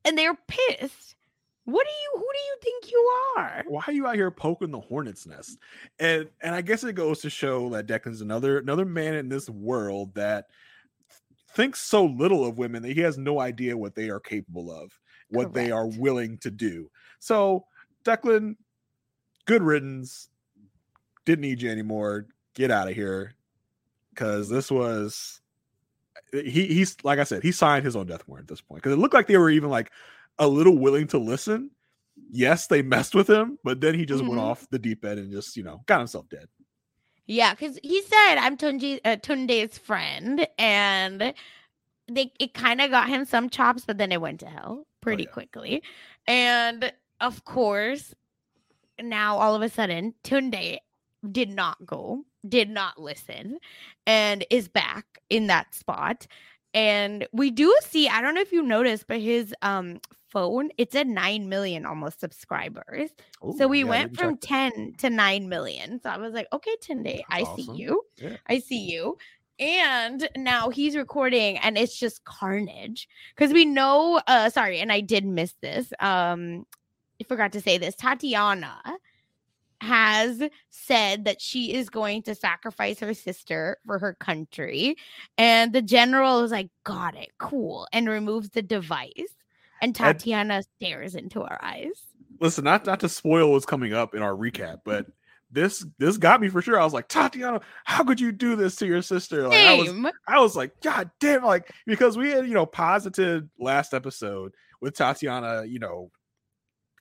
and they're pissed what do you who do you think you are why are you out here poking the hornet's nest? And and I guess it goes to show that Declan's another another man in this world that thinks so little of women that he has no idea what they are capable of, what they are willing to do. So Declan, good riddance. Didn't need you anymore. Get out of here. Cause this was eh, he he's like I said, he signed his own death warrant at this point. Because it looked like they were even like a little willing to listen. Yes, they messed with him, but then he just went Mhm. off the deep end and just, you know, got himself dead. yeah because he said i'm Tunji, uh, tunde's friend and they it kind of got him some chops but then it went to hell pretty quickly and of course now all of a sudden tunde did not go did not listen and is back in that spot and we do see i don't know if you noticed but his um phone it's at 9 million almost subscribers so we yeah, went from check 10 to 9 million so i was like okay tunde i see you Yeah. I see you. And now he's recording and it's just carnage. Because we know, uh, sorry, and I did miss this. Um, I forgot to say this. Tatiana has said that she is going to sacrifice her sister for her country. And the general is like, got it, cool, and removes the device. And Tatiana stares into our eyes. Listen, not not to spoil what's coming up in our recap, but this this got me for sure. I was like, Tatiana, how could you do this to your sister? Like I was I was like, God damn, like because we had, you know, posited last episode with Tatiana, you know,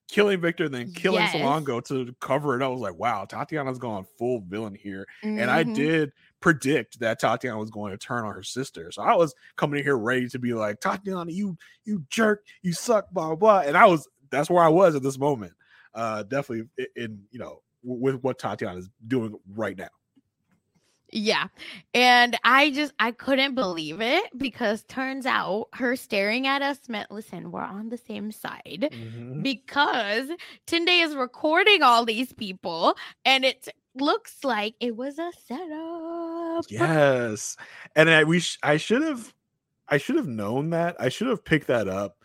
killing Victor, then killing Yes. Salongo to cover it. I was like, wow, Tatiana's gone full villain here. And I Mhm. did predict that Tatiana was going to turn on her sister. So I was coming in here ready to be like, Tatiana, you you jerk, you suck, blah blah blah. And I was that's where I was at this moment. Uh definitely in, in you know with what Tatiana is doing right now. Yeah. And I just I couldn't believe it because turns out her staring at us meant listen, we're on the same side Mm-hmm. because Tunde is recording all these people and it looks like it was a setup. Yes, and I we sh- I should have I should have known that. I should have picked that up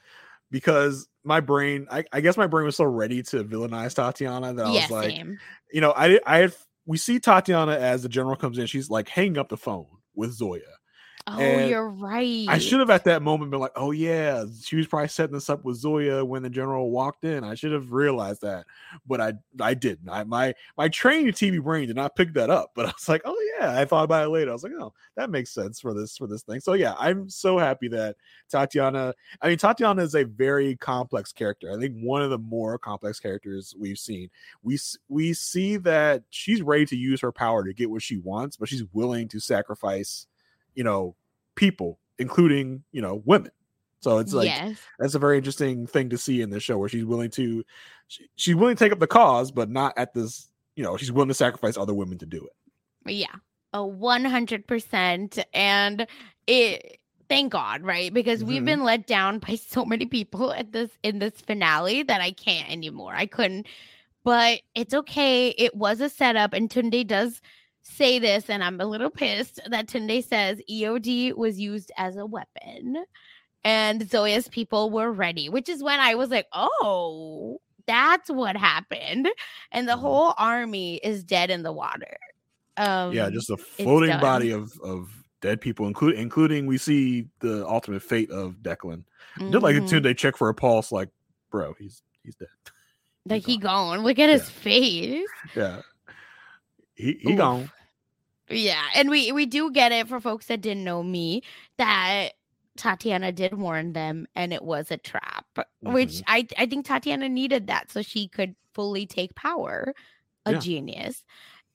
because my brain I, I guess my brain was so ready to villainize Tatiana that I Yeah, was like, same. you know, I I had we see Tatiana as the general comes in, she's like hanging up the phone with Zoya. Oh, And you're right. I should have at that moment been like, oh yeah, she was probably setting this up with Zoya when the general walked in. I should have realized that, but I I didn't. I my my trained TV brain did not pick that up. *laughs* But I was like, oh yeah, I thought about it later. I was like, oh, that makes sense for this for this thing. So yeah, I'm so happy that Tatiana. I mean, Tatiana is a very complex character. I think one of the more complex characters we've seen. We we see that she's ready to use her power to get what she wants, but she's willing to sacrifice you know, people, including, you know, women. So it's like Yes. that's a very interesting thing to see in this show where she's willing to she, she's willing to take up the cause, but not at this, you know, she's willing to sacrifice other women to do it. Yeah, a 100%. And it, thank God, right? Because we've Mhm. been let down by *laughs* so many people at this, in this finale that I can't anymore. I couldn't, but it's okay. It was a setup. And Tunde does say this, and I'm a little pissed that Tunde says EOD was used as a weapon and Zoya's people were ready, which is when I was like, oh, that's what happened. And the Mm-hmm. whole army is dead in the water. Um, yeah, just a floating body of of dead people, including including we see the ultimate fate of Declan. Just like Mhm. as soon as they check for a pulse, like, bro, he's he's dead. Like he gone. Look at his face. Yeah. he he Oof. gone. Yeah, and we we do get it for folks that didn't know me that Tatiana did warn them, and it was a trap. Which Mhm. I I think Tatiana needed that so she could fully take power. A Yeah. genius,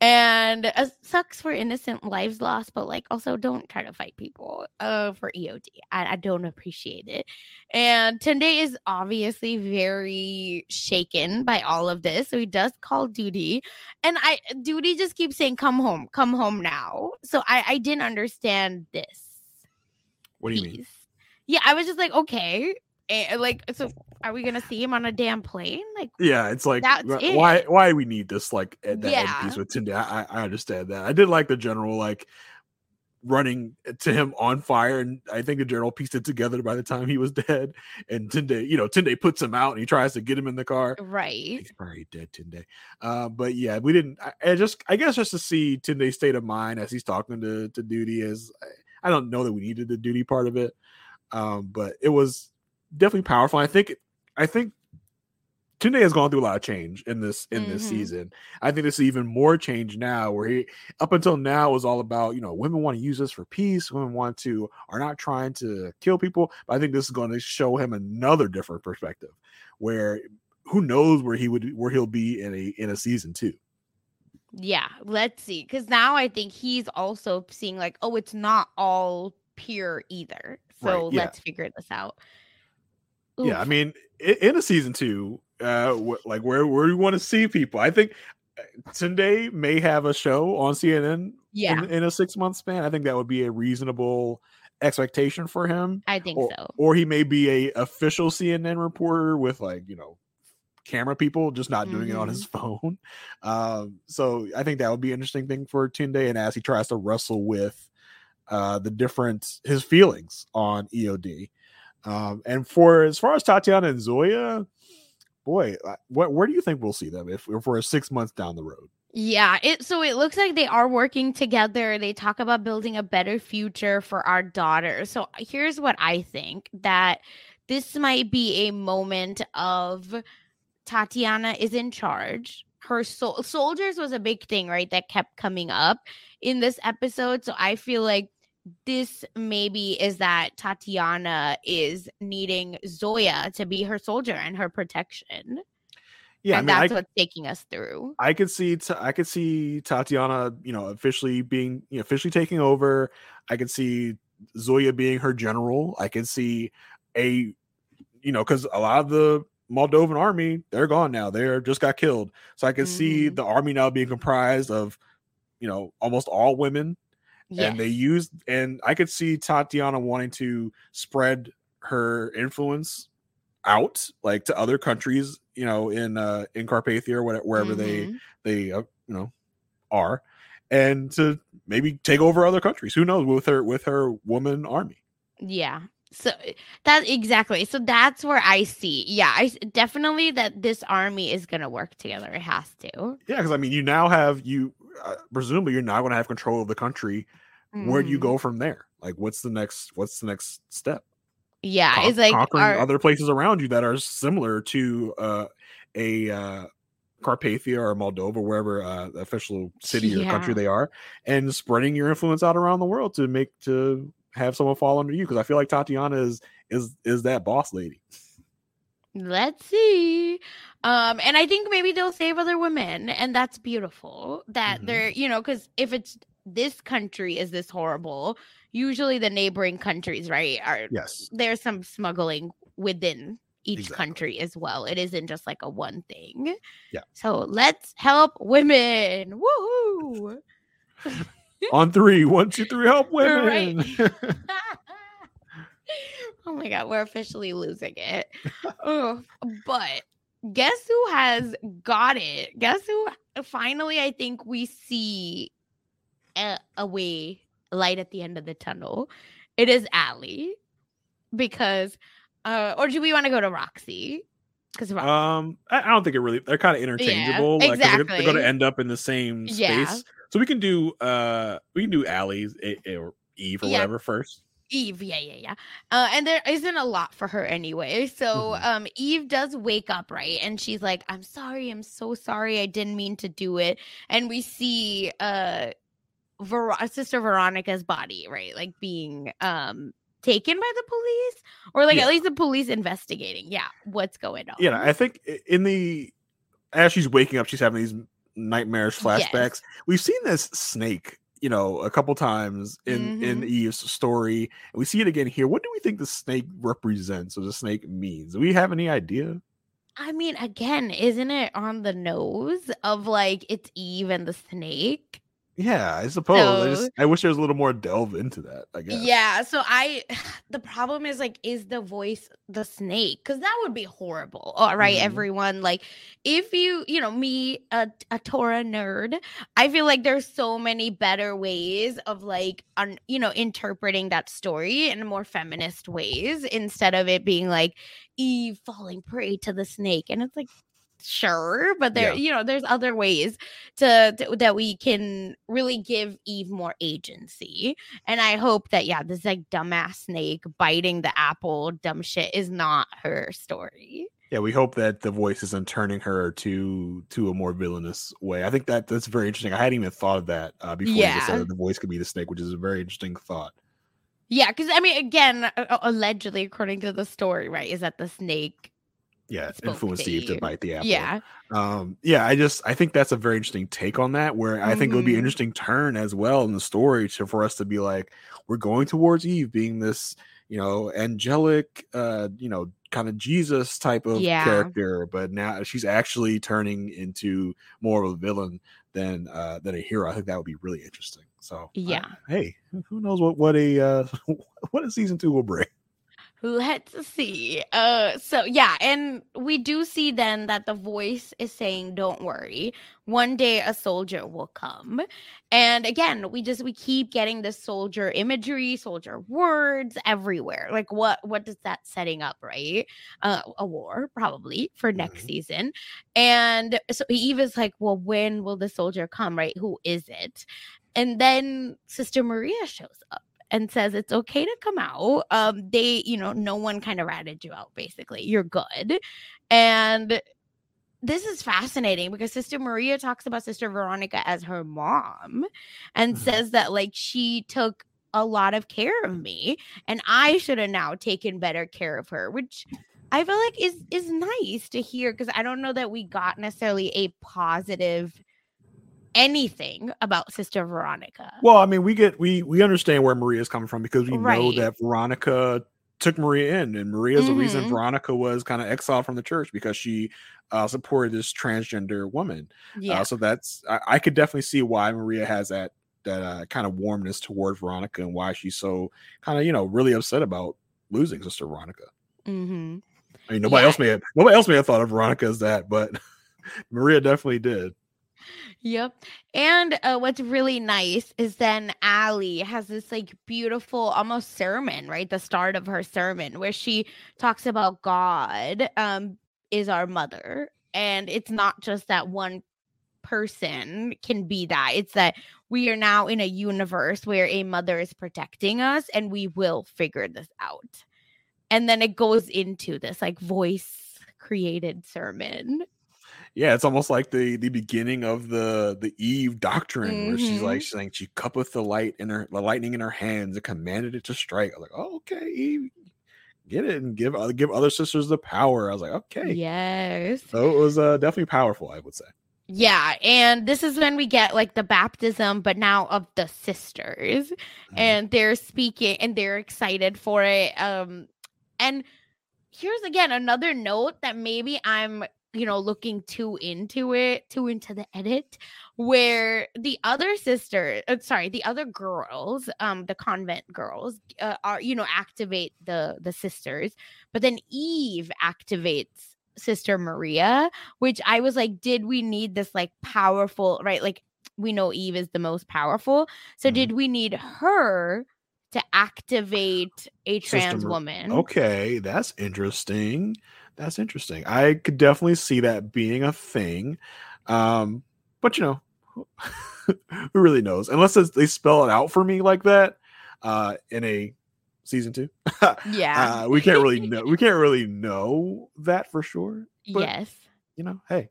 and uh, sucks for innocent lives lost, but like also don't try to fight people. Uh, for EOD, I, I don't appreciate it. And Tunde is obviously very shaken by all of this, so he does call Duty and I Duty just keeps saying, "Come home, come home now." So I I didn't understand this. What do you mean? Yeah, I was just like, okay, like, so are we gonna see him on a damn plane? Like, Yeah, it's like why it. why we need this like at that end Yeah. piece with Tunde. I, I understand that. I did like the general like running to him on fire, and I think the general pieced it together by the time he was *laughs* dead. And Tunde, you know, Tunde puts him out and he tries to get him in the car. right? He's probably dead Tunde. Uh, but yeah, we didn't. I, I just, I guess, just to see Tunde's state of mind as he's talking to to Duty is, I, I don't know that we needed the Duty part of it, um, but it was definitely powerful. I think, I think Tunde has gone through a lot of change in this in this Mhm. season. I think this is even more change now, where he up until now was all about you know women want to use this for peace, women want to are not trying to kill people. But I think this is going to show him another different perspective, where who knows where he would where he'll be in a in a season two. Yeah, let's see. Because now I think he's also seeing like, oh, it's not all pure either. So Right, yeah. let's figure this out. Yeah, I mean, in, a season two, uh, like where where we want to see people, I think uh, Tunde may have a show on CNN. Yeah. in, in a six month span, I think that would be a reasonable expectation for him. I think or, so. Or he may be a official CNN reporter with like you know camera people, just not doing it on his phone. *laughs* Um, so I think that would be an interesting thing for Tunde, and as he tries to wrestle with uh, the different his feelings on EOD. Um, and for as far as Tatiana and Zoya, boy, uh, what where do you think we'll see them if, if we're six months down the road? Yeah, it so it looks like they are working together. They talk about building a better future for our daughter. So here's what I think that this might be a moment of Tatiana is in charge. Her sol- soldiers was a big thing, right? That kept coming up in this episode. So I feel like this maybe is that Tatiana is needing Zoya to be her soldier and her protection. Yeah, and I mean, that's I, what's taking us through. I could see I could see Tatiana, you know, officially being you know, officially taking over. I could see Zoya being her general. I could see a you know, because a lot of the Moldovan army, they're gone now. They're just got killed. So I could see Mm-hmm. the army now being comprised of, you know, almost all women. And they Yes. use and I could see Tatiana wanting to spread her influence out like to other countries, you know, in uh in Carpathia or whatever wherever they Mhm. they uh, you know are and to maybe take over other countries who knows with her with her woman army Yeah. So that exactly. So that's where I see. Yeah, i definitely that this army is gonna work together. It has to. yeah because i mean you now have you uh, presumably you're not going to have control of the country where do you go from there like what's the next what's the next step Yeah, Con- it's like conquering our, other places around you that are similar to uh a uh Carpathia or Moldova, wherever uh, the official city or country they are, and spreading your influence out around the world to make to have someone fall under you. Because I feel like Tatiana is is is that boss lady. Let's see. Um, and I think maybe they'll save other women, and that's beautiful. That Mhm. they're, you know, because if it's this country is this horrible, usually the neighboring countries, right, are Yes. there's some smuggling within each Exactly. country as well. It isn't just like a one thing. Yeah. So let's help women. Woohoo! *laughs* On three, one, two, three, help *laughs* Right. *laughs* oh my god, we're officially losing it. *laughs* oh, but guess who has got it? Guess who finally I think we see a, a way light at the end of the tunnel. It is Allie. Because uh or do we want to go to Roxy? Because um, I, I don't think it really. They're kind of interchangeable. like 'cause they're, they're going to end up in the same space. Yeah. So we can do uh we can do Allie's or Eve or Yeah. whatever first. Eve, yeah, yeah, yeah. Uh, and there isn't a lot for her anyway. So Mhm. um Eve does wake up, right? And she's like, I'm sorry, I'm so sorry, I didn't mean to do it. And we see uh Ver- sister Veronica's body, right? Like being um taken by the police, or like Yeah. at least the police investigating. Yeah, what's going on? Yeah, I think in the as she's waking up, she's having these nightmarish Yes. flashbacks. We've seen this snake, you know, a couple times in in Mhm. Eve's story, and we see it again here. What do we think the snake represents or the snake means? Do we have any idea? I mean, again, isn't it on the nose of like it's Eve and the snake? Yeah, I suppose. I just I wish there was a little more delve into that. I guess. Yeah, so I *sighs* the problem is like is the voice the snake cuz that would be horrible. All right, Mhm. everyone like if you, you know, me a, a Torah nerd, I feel like there's so many better ways of like un, you know, interpreting that story in more feminist ways instead of it being like Eve falling prey to the snake and it's like sure but there Yeah. you know there's other ways to, to that we can really give eve more agency and i hope that yeah this like dumbass snake biting the apple dumb shit is not her story Yeah, we hope that the voice isn't turning her to to a more villainous way. I think that that's very interesting. I hadn't even thought of that uh, before you just Yeah. said that the voice could be the snake, which is a very interesting thought. yeah because i mean again allegedly according to the story right is that the snake Yeah, influenced Eve to bite the apple. yeah um yeah i just i think that's a very interesting take on that where i think it would be an Mhm. interesting turn as well in the story to for us to be like we're going towards eve being this you know angelic uh you know kind of jesus type of Yeah. character but now she's actually turning into more of a villain than uh than a hero i think that would be really interesting so I- Yeah. hey who knows what what a uh *laughs* what a season two will bring Let's see. Uh so yeah, and we do see then that the voice is saying don't worry. One day a soldier will come. And again, we just we keep getting the soldier imagery, soldier words everywhere. Like what what does that setting up, right? Uh a war probably for next Mhm. season. And so Eve is like, "Well, when will the soldier come, right? Who is it?" And then Sister Maria shows up and says it's okay to come out. Um, they, you know, no one kind of ratted you out, basically. You're good. And this is fascinating because Sister Maria talks about Sister Veronica as her mom and Mhm. says that like she took a lot of care of me and I should have now taken better care of her, which I feel like is is nice to hear because I don't know that we got necessarily a positive anything about Sister Veronica. Well, I mean, we get we we understand where Maria's coming from because we know that Veronica took Maria in, and Maria's the reason Mhm. Veronica was kind of exiled from the church because she uh, supported this transgender woman. yeah. Uh, so that's I, I could definitely see why Maria has that that uh, kind of warmness toward Veronica and why she's so kind of you know really upset about losing Sister Veronica. mm-hmm. I mean, nobody Yeah. else may have nobody else may have thought of Veronica as that, but *laughs* Maria definitely did. Yep. And uh, what's really nice is then Allie has this like beautiful almost sermon, right? The start of her sermon where she talks about God um is our mother. And it's not just that one person can be that. It's that we are now in a universe where a mother is protecting us and we will figure this out. And then it goes into this like voice created sermon. Yeah, it's almost like the the beginning of the the Eve doctrine, where she's like Mhm. she's saying she cuppeth the light in her the lightning in her hands and commanded it to strike. I was like, oh, okay, Eve, get it and give other give other sisters the power. I was like, okay, Yes. so it was uh, definitely powerful. I would say. Yeah, and this is when we get like the baptism, but now of the sisters, Mm-hmm. and they're speaking and they're excited for it. Um, and here's again another note that maybe I'm, you know, looking too into it, too into the edit, where the other sister, uh, sorry, the other girls, um, the convent girls, uh, are you know activate the the sisters, but then Eve activates Sister Maria which I was like, did we need this like powerful, right? Like we know Eve is the most powerful. So Mhm. did we need her to activate a trans Mar- woman? Okay, that's interesting. That's interesting. I could definitely see that being a thing. Um, but you know, who *laughs* really knows? Unless they spell it out for me like that, uh, in a season two. *laughs* Yeah. uh, we can't really know. We can't really know that for sure. but, yes. You know, hey,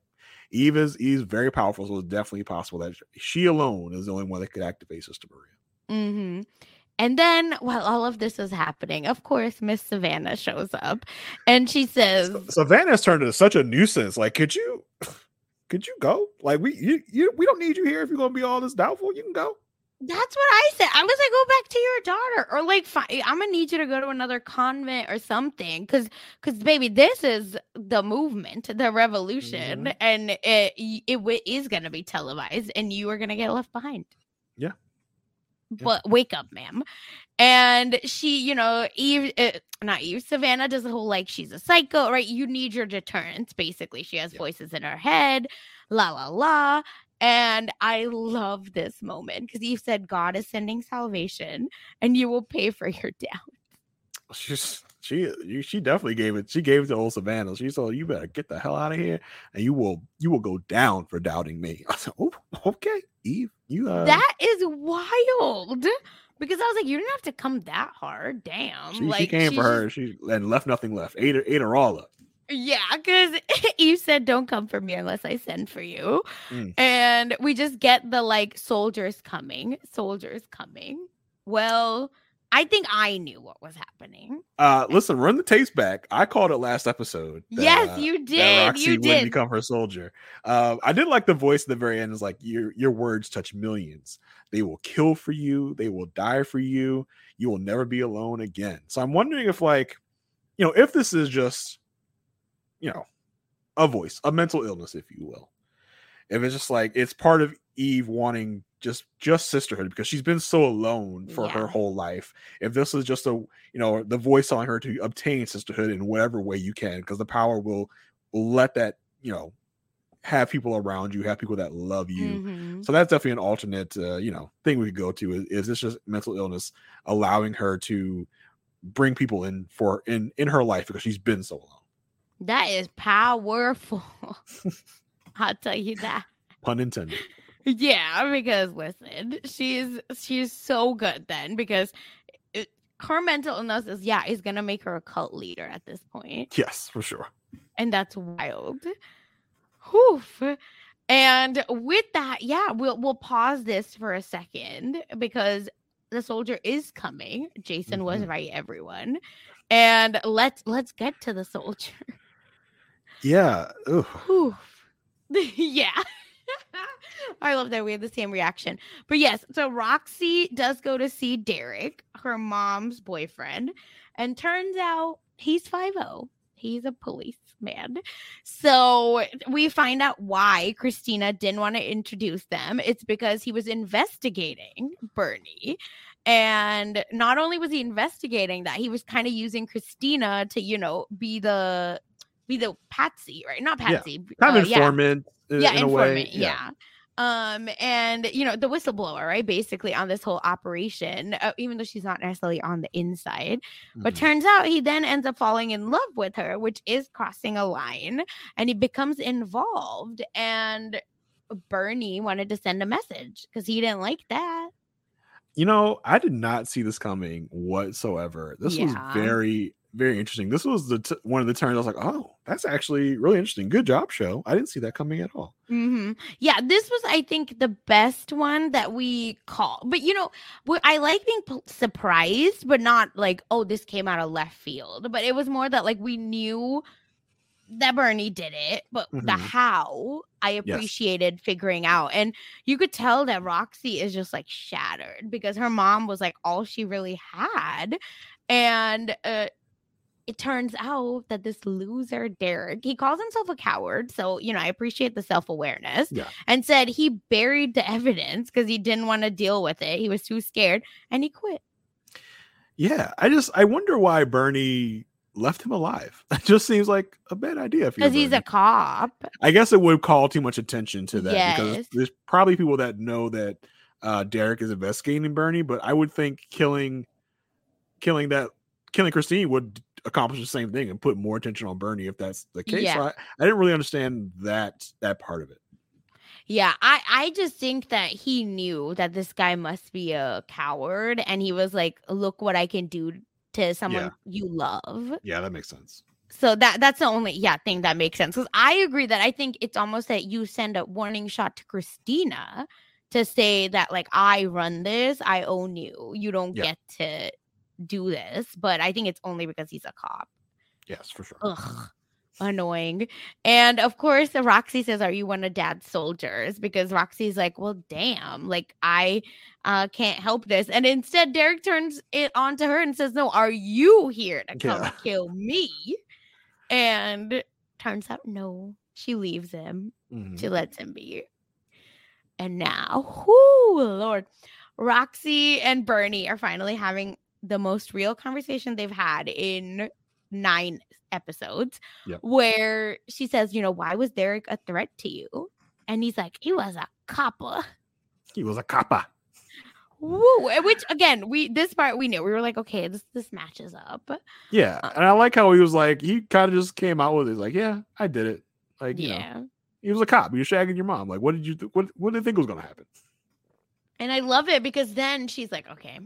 Eve is Eve's very powerful, so it's definitely possible that she alone is the only one that could activate Sister Maria. Mm-hmm. And then while all of this is happening, of course, Miss Savannah shows up and she says, Savannah's turned into such a nuisance. Like, could you, *sighs* could you go? Like, we you, you we don't need you here if you're gonna be all this doubtful. You can go. That's what I said. I was like, go back to your daughter, or like, fi- I'm gonna need you to go to another convent or something, because, because, baby, this is the movement, the revolution, Mhm. and it it wi- is gonna be televised, and you are gonna get left behind. Yeah. But wake up, ma'am. And she, you know, Eve, uh, not Eve, Savannah does the whole like she's a psycho, right? You need your deterrence. Basically, she has voices in her head, la la la. And I love this moment because Eve said, God is sending salvation and you will pay for your *laughs* down. She's she you, she definitely gave it. She gave it to old Savannah. She said, you better get the hell out of here, and you will you will go down for doubting me. *laughs* I said, oh, okay, Eve, you uh, that is wild because I was like, you didn't have to come that hard. Damn. she, like she came for her. She and left nothing left. Ate her, ate her all up. Yeah, because *laughs* you said, Don't come for me unless I send for you. Mm. And we just get the like soldiers coming, soldiers coming. Well, I think I knew what was happening. Uh, *laughs* listen, run the taste back. I called it last episode. that, Yes, uh, you did, Roxy you would did. become her soldier. Uh, I did like the voice at the very end. Is like your your words touch millions. They will kill for you. They will die for you. You will never be alone again. So I'm wondering if like, you know, if this is just, you know, a voice, a mental illness, if you will. If it's just like it's part of Eve wanting just just sisterhood because she's been so alone for her whole life. If this is just a you know the voice telling her to obtain sisterhood in whatever way you can, because the power will will let that you know have people around you, have people that love you. Mhm. So that's definitely an alternate uh, you know thing we could go to. Is, is this just mental illness allowing her to bring people in for in in her life because she's been so alone? That is powerful. *laughs* I'll tell you that. Pun intended. Yeah, because listen, she's she's so good then because it, her mental illness is yeah is gonna make her a cult leader at this point. Yes, for sure. and that's wild. Whew. And with that, yeah, we'll we'll pause this for a second because the soldier is coming. Jason was Mhm. right, everyone. And let's let's get to the soldier. Yeah. *laughs* Yeah. *laughs* I love that we have the same reaction. But yes, so Roxy does go to see Derek, her mom's boyfriend, and turns out he's 5'0. He's a policeman. So we find out why Christina didn't want to introduce them. It's because he was investigating Bernie. And not only was he investigating that, he was kind of using Christina to, you know, be the be the patsy, right? Not Yeah. patsy. Kind of uh, yeah informant in, yeah, in a way. informant, yeah. Um, and you know, the whistleblower, right? Basically on this whole operation, uh, even though she's not necessarily on the inside. But Mhm. turns out he then ends up falling in love with her, which is crossing a line, and he becomes involved. And Bernie wanted to send a message because he didn't like that. You know, I did not see this coming whatsoever. This Yeah. was very, very interesting. This was the t- one of the turns I was like, oh, that's actually really interesting. Good job, show. I didn't see that coming at all. hmm Yeah, this was, I think, the best one that we call. But you know, I like being p- surprised, but not like, oh, this came out of left field. But it was more that like we knew that Bernie did it, but the Mhm. how I appreciated figuring out. And you could tell that Roxy is just like shattered because her mom was like all she really had. And uh it turns out that this loser Derek, he calls himself a coward. So, you know, I appreciate the self awareness Yeah. and said he buried the *laughs* evidence because he didn't want to deal with it. He was too scared and he quit. Yeah, I just I wonder why Bernie left him alive. *laughs* It just seems like a bad idea. Because he's a cop. I guess it would call too much attention to that Yes. because there's probably people that know that uh, Derek is investigating Bernie, but I would think killing killing that killing Christine would accomplish the same thing and put more attention on Bernie if that's the case. Yeah. So I, I didn't really understand that that part of it. Yeah, I I just think that he knew that this guy must be a coward and he was like, "Look what I can do to someone Yeah. you love. Yeah, that makes sense. So that that's the only yeah thing that makes sense. Because I agree that I think it's almost that you send a warning shot to Christina to say that like I run this, I own you. You don't Yeah. get to do this. But I think it's only because he's a cop. Yes, for sure. Ugh, annoying. And of course, Roxy says, "Are you one of Dad's soldiers?" Because Roxy's like, "Well, damn, like I uh, can't help this." And instead, Derek turns it on to her and says, "No, are you here to come Yeah. kill me?" And turns out, no, she leaves him. Mhm. She lets him be. And now, whoo, Lord, Roxy and Bernie are finally having the most real conversation they've had in nine episodes, where she says, You know, why was Derek a threat to you? And he's like, He was a copper. He was a copper. Woo. Which again, we this part we knew. We were like, okay, this this matches up. Yeah, uh, and I like how he was like he kind of just came out with it. He's like, yeah, I did it. Like, you know, Yeah. he was a cop. Was shagging your mom. Like, what did you? Th- what What did you think was going to happen? And I love it because then she's like, okay,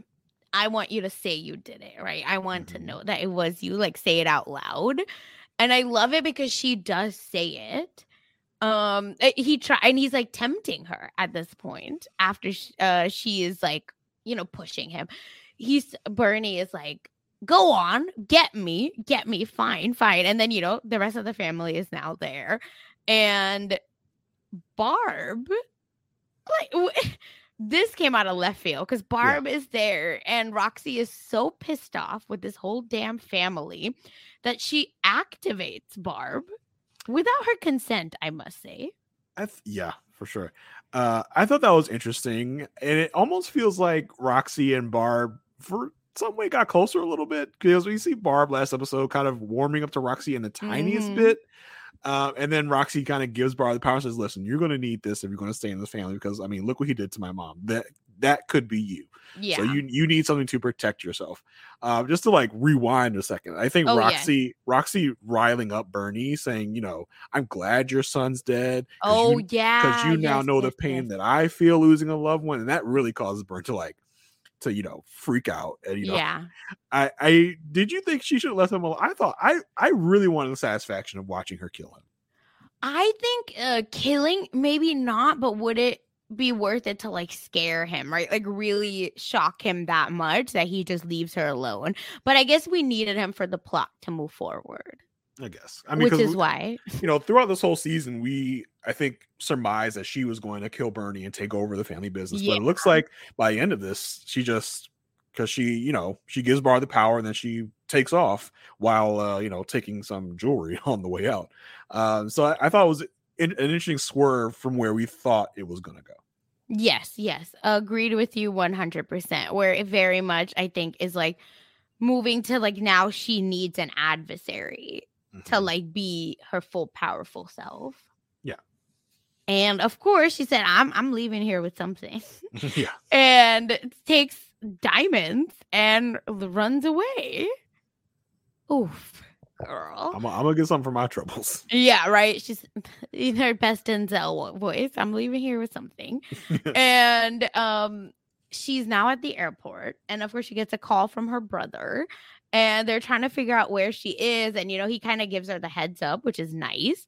I want you to say you did it, right? I want to know that it was you, like say it out loud. And I love it because she does say it. Um, eh, he try and he's like tempting her at this point after sh- uh she is like, you know, pushing him. He's Bernie is like, go on, get me, get me, fine, fine. And then you know, the rest of the family is now there. And Barb, like *laughs* this came out of left field because Barb is there and Roxy is so pissed off with this whole damn family that she activates Barb without her consent, I must say. I th- yeah, for sure. Uh, I thought that was interesting, and it almost feels like Roxy and Barb, for some way, got closer a little bit because we see Barb last episode kind of warming up to Roxy in the tiniest Mhm. bit. Uh, and then Roxy kind of gives Bar the power says, "Listen, you're going to need this if you're going to stay in the family because I mean, look what he did to my mom. That that could be you. Yeah. So you you need something to protect yourself. Um, just to like rewind a second, I think Oh, yeah. Roxy Roxy riling up Bernie, saying, you know, I'm glad your son's dead. oh you, yeah. because you now yes, know the pain yes. that I feel losing a loved one, and that really causes Bern to like to you know freak out. And you know, Yeah. I I did you think she should let him alone? I thought I I really wanted the satisfaction of watching her kill him. I think uh killing maybe not, but would it be worth it to like scare him, right? Like really shock him that much that he just leaves her alone. But I guess we needed him for the plot to move forward. I guess. I mean, which is we- why. you know throughout this whole season, we I think surmised that she was going to kill Bernie and take over the family business. But it looks like by the end of this, she just because she you know she gives Bar the power and then she takes off while uh, you know taking some jewelry *laughs* on the way out. Um, so I, I thought it was an, an interesting swerve from where we thought it was going to go. Yes, yes. Agreed with you 100%. Where it very much, I think, is like moving to like now she needs an adversary to like be her full powerful self. Yeah. And of course, she said, I'm I'm leaving here with something. *laughs* yeah. *laughs* and takes diamonds and runs away. Oof, girl. I'm, gonna get something for my troubles. *laughs* Yeah, right. She's in her best Denzel voice. I'm leaving here with something. and um she's now at the airport and of course she gets a call from her brother and they're trying to figure out where she is and you know he kind of gives her the heads up which is nice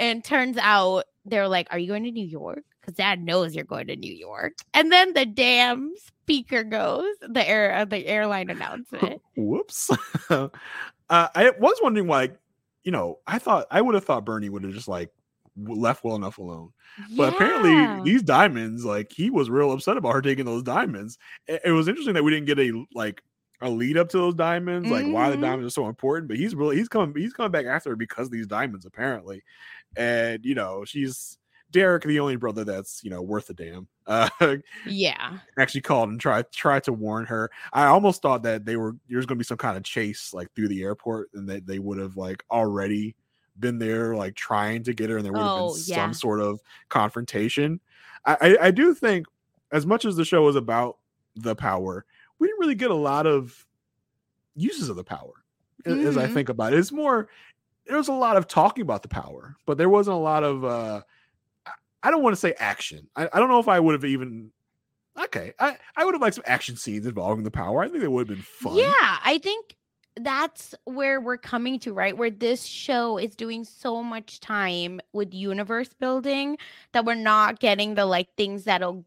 and turns out they're like are you going to new york because dad knows you're going to new york and then the damn speaker goes the air uh, the airline announcement *laughs* Whoops. *laughs* uh, I was wondering, why, you know, I thought I would have thought Bernie would have just like left well enough alone. But Yeah. apparently, these diamonds, like, he was real upset about her taking those diamonds. It, it was interesting that we didn't get a like a lead up to those diamonds, like why the Mhm. diamonds are so important. But he's really he's coming he's coming back after her because of these diamonds, apparently. And you know, she's Derek, the only brother that's you know worth a damn. *laughs* Uh, yeah actually called and tried tried to warn her. I almost thought that they were there's going to be some kind of chase like through the airport, and that they would have like already been there like trying to get her, and there would have Oh, been yeah. some sort of confrontation. I, I I do think as much as the show is about the power, we didn't really get a lot of uses of the power. a- As I Mhm. think about it, it's more there was a lot of talking about the power, but there wasn't a lot of uh I- don't want to say action. I, I don't know if I would have even okay. I, I would have liked some action scenes involving the power. I think they would have been fun. Yeah, I think that's where we're coming to, right? Where this show is doing so much time with universe building that we're not getting the like things that'll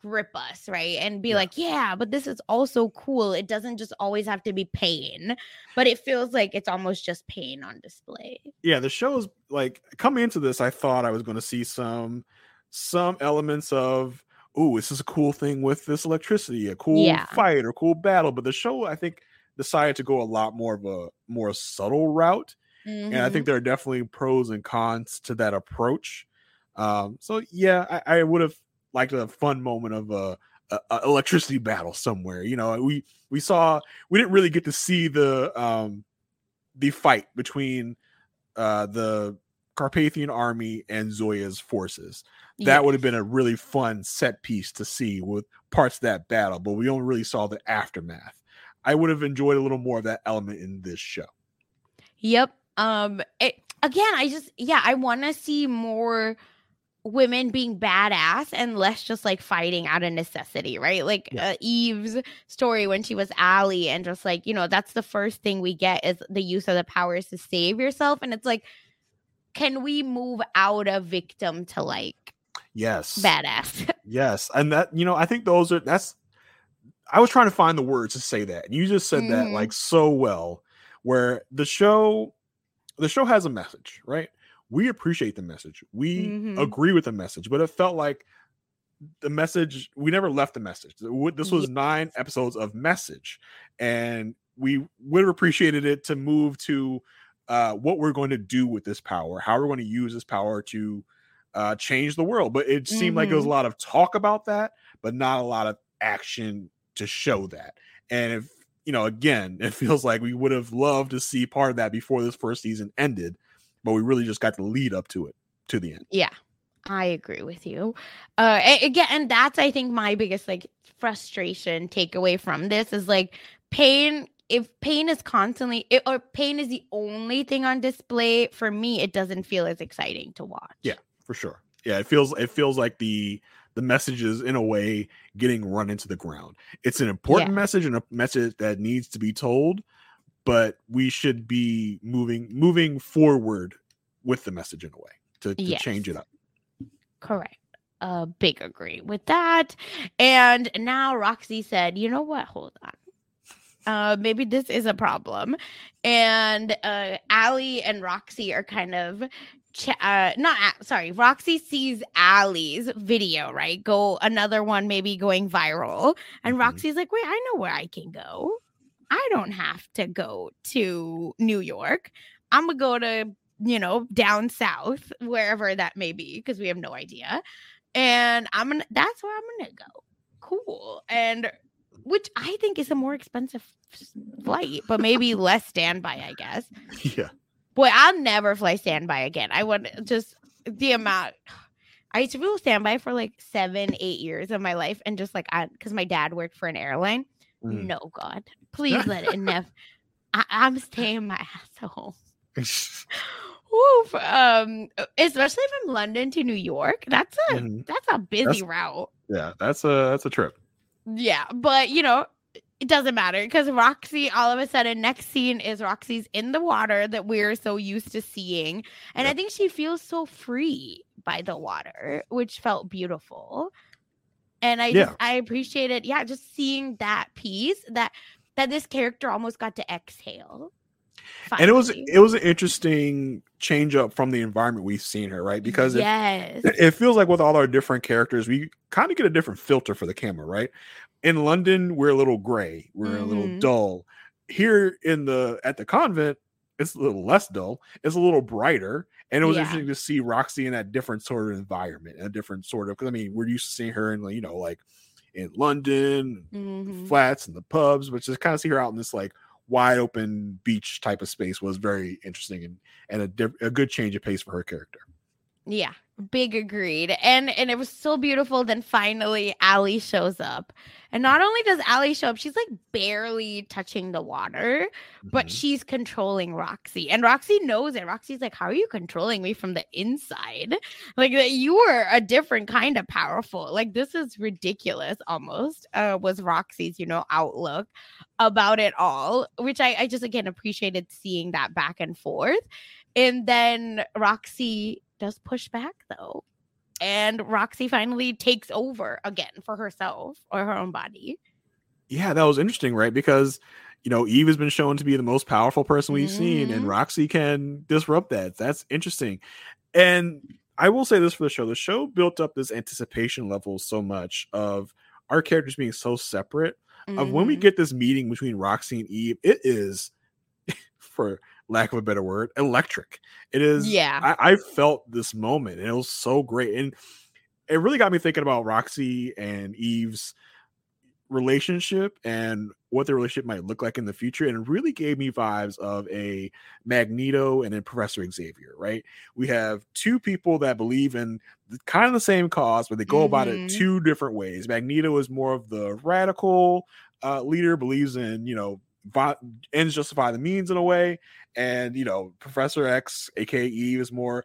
grip us, right? And be yeah. like, yeah, but this is also cool. It doesn't just always have to be pain, but it feels like it's almost just pain on display. Yeah, the show is like coming into this, I thought I was going to see some some elements of oh, this is a cool thing with this electricity, a cool yeah. fight or cool battle. But the show, I think, decided to go a lot more of a more subtle route. Mm-hmm. And I think mm-hmm. there are definitely pros and cons to that approach. Um, so yeah, I, I would have liked a fun moment of a, a, a, electricity battle somewhere. You know, we we saw we didn't really get to see the um the fight between uh the Carpathian army and Zoya's forces. That would have been a really fun set piece to see with parts of that battle, but we only really saw the aftermath. I would have enjoyed a little more of that element in this show. Yep. Um it, again, I just yeah, I want to see more women being badass and less just like fighting out of necessity, right? Like yeah. uh, Eve's story when she was Allie and just like, you know, that's the first thing we get is the use of the powers to save yourself and it's like can we move out of victim to like yes badass *laughs* yes and that you know i think those are that's I was trying to find the words to say that. You just said mm-hmm. that like so well, where the show, the show has a message, right? We appreciate the message. We mm-hmm. agree with the message, but it felt like the message we never left the message. This was yeah. nine episodes of message, and we would have appreciated it to move to uh, what we're going to do with this power, how we're going to use this power to uh, change the world. But it seemed mm-hmm. like there was a mm-hmm. lot of talk about that, but not a lot of action to show that. And if you know, again, *laughs* it feels like we would have loved to see part of that before this first season ended, but we really just got the lead up to it to the end. Yeah. I agree with you. Uh again, and that's I think my biggest like frustration takeaway from this is like pain if pain is constantly it, or pain is the only thing on display for me it doesn't feel as exciting to watch yeah for sure yeah it feels it feels like the the message is in a way getting run into the ground. It's an important yeah. message and a message that needs to be told, but we should be moving moving forward with the message in a way to, to yes. change it up. Correct. A big agree with that. And now Roxy said, you know what? Hold on. Uh, maybe this is a problem. And uh, Allie and Roxy are kind of uh, not sorry, Roxy sees Allie's video, right? Go another one, maybe going viral. And mm-hmm. Roxy's like, wait, I know where I can go. I don't have to go to New York. I'm gonna go to, you know, down south, wherever that may be, because we have no idea. And I'm gonna that's where I'm gonna go. Cool. And which I think is a more expensive flight, but maybe less standby, I guess. *laughs* Yeah. Boy, I'll never fly standby again. I would just the amount. I used to flew standby for like seven, eight years of my life, and just like I, because my dad worked for an airline. Mm. No, God, please let it *laughs* never. I, am staying my *laughs* ass home. *laughs* Oof. Um, especially from London to New York. That's a mm. that's a busy that's, route. Yeah, that's a that's a trip. Yeah, but you know, it doesn't matter because Roxy, all of a sudden, next scene is Roxy's in the water that we're so used to seeing. And yep. I think she feels so free by the water, which felt beautiful. And I just, I appreciate it. Yeah, just seeing that piece that that this character almost got to exhale. Finally. And it was it was an interesting change up from the environment we've seen her, right? Because yes. it, it feels like with all our different characters, we kind of get a different filter for the camera, right? in London, we're a little gray, we're mm-hmm. a little mm-hmm. dull. Here in the at the convent, it's a little less dull, it's a little brighter. And it was yeah. interesting to see Roxy in that different sort of environment, a different sort of because I mean, we're used to seeing her in you know, like in London, mm-hmm. flats and the pubs, but just kind of see her out in this like wide open beach type of space was very interesting and and a, a good change of pace for her character. Yeah, big agreed. And and it was so beautiful. Then finally Allie shows up. And not only does Allie show up, she's like barely touching the water, but Mhm. she's controlling Roxy. And Roxy knows it. Roxy's like, How are you controlling me from the inside? Like that you were a different kind of powerful. Like this is ridiculous almost. Uh was Roxy's, you know, outlook about it all, which I, I just again appreciated seeing that back and forth. And then Roxy does push back though. And Roxy finally takes over again for herself or her own body. Yeah, that was interesting, right? Because you know, Eve has been shown to be the most powerful person we've seen, and Mhm. Roxy can disrupt that. That's interesting. And I will say this for the show: the show built up this anticipation level so much of our characters being so separate. Of when we Mhm. get this meeting between Roxy and Eve, it is, *laughs* for lack of a better word, electric. It is. Yeah. I, I felt this moment, and it was so great, and it really got me thinking about Roxy and Eve's relationship and what their relationship might look like in the future and it really gave me vibes of a magneto and then professor xavier right we have two people that believe in the, kind of the same cause but they go about it Mhm. two different ways magneto is more of the radical uh, leader believes in you know ends justify the means in a way. And you know professor x aka eve is more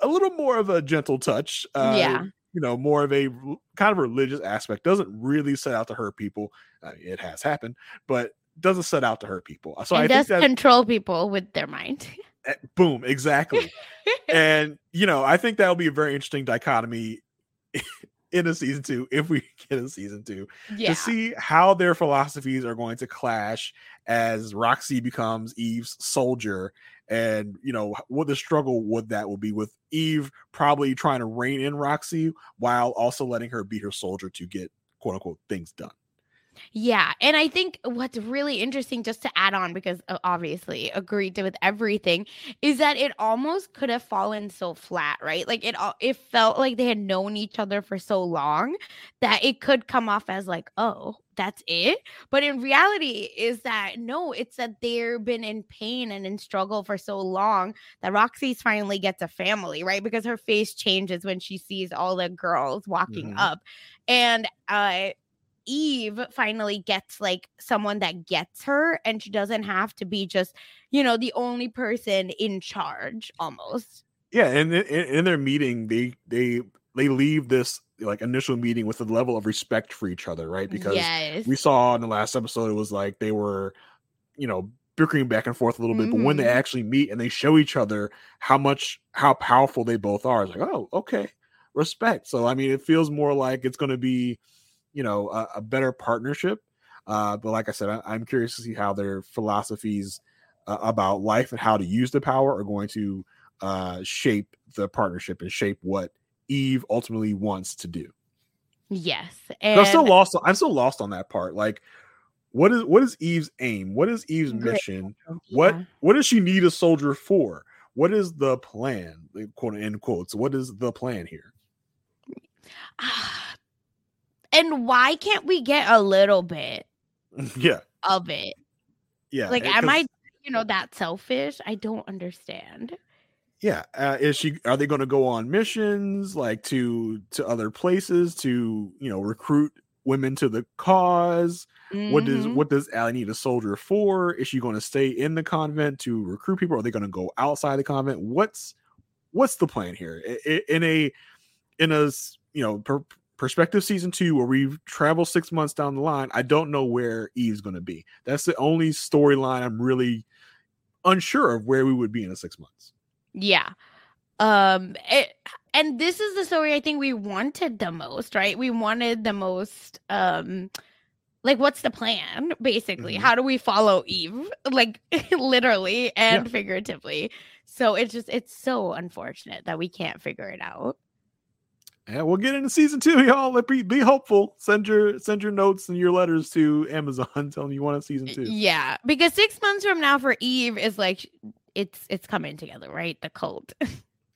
a little more of a gentle touch uh, Yeah. you know more of a kind of religious aspect. Doesn't really set out to hurt people. Uh, it has happened but doesn't set out to hurt people. So and i does that control people with their mind. eh, boom exactly. *laughs* And you know i think that'll be a very interesting dichotomy in a season two if we *laughs* get a season two Yeah. to see how their philosophies are going to clash as roxy becomes eve's soldier and you know what the struggle would that will be with eve probably trying to rein in roxy while also letting her be her soldier to get quote unquote things done Yeah, and I think what's really interesting, just to add on, because uh, obviously agreed to with everything, is that it almost could have fallen so flat, right? Like it, all it felt like they had known each other for so long that it could come off as like, oh, that's it. But in reality, is that no, it's that they've been in pain and in struggle for so long that Roxy's finally gets a family, right? Because her face changes when she sees all the girls walking Mhm. up, and uh Eve finally gets like someone that gets her and she doesn't have to be just, you know, the only person in charge almost. yeah and in, in their meeting they they they leave this like initial meeting with a level of respect for each other right because yes. we saw in the last episode it was like they were you know bickering back and forth a little bit but when they Mhm. actually meet and they show each other how much how powerful they both are it's like oh okay respect so i mean it feels more like it's going to be you know a, a better partnership uh but like i said I, i'm curious to see how their philosophies uh, about life and how to use the power are going to uh shape the partnership and shape what eve ultimately wants to do yes. And I'm still lost. On, I'm still lost on that part. Like, what is what is Eve's aim? What is Eve's mission? What Yeah. what does she need a soldier for? What is the plan? Quote end quotes. What is the plan here? And why can't we get a little bit *laughs* yeah, of it? yeah. Like, am I, you know, that selfish? I don't understand. Yeah, uh, is she? Are they going to go on missions like to to other places to you know recruit women to the cause? What does what does Allie need a soldier for? Is she going to stay in the convent to recruit people? Are they going to go outside the convent? What's what's the plan here in a in a you know per, perspective season two where we travel six months down the line? I don't know where Eve's going to be. That's the only storyline I'm really unsure of where we would be in a six months. Yeah. Um it, and this is the story I think we wanted the most, right? We wanted the most um like what's the plan basically? Mhm. How do we follow Eve? Like *laughs* literally and figuratively. So it's just it's so unfortunate that we can't figure it out. Yeah, we'll get into season two, y'all. Let be be hopeful. Send your send your notes and your letters to Amazon *laughs* telling you want a season two. Yeah, because 6 months from now for Eve is like it's it's coming together, right? The cult. *laughs*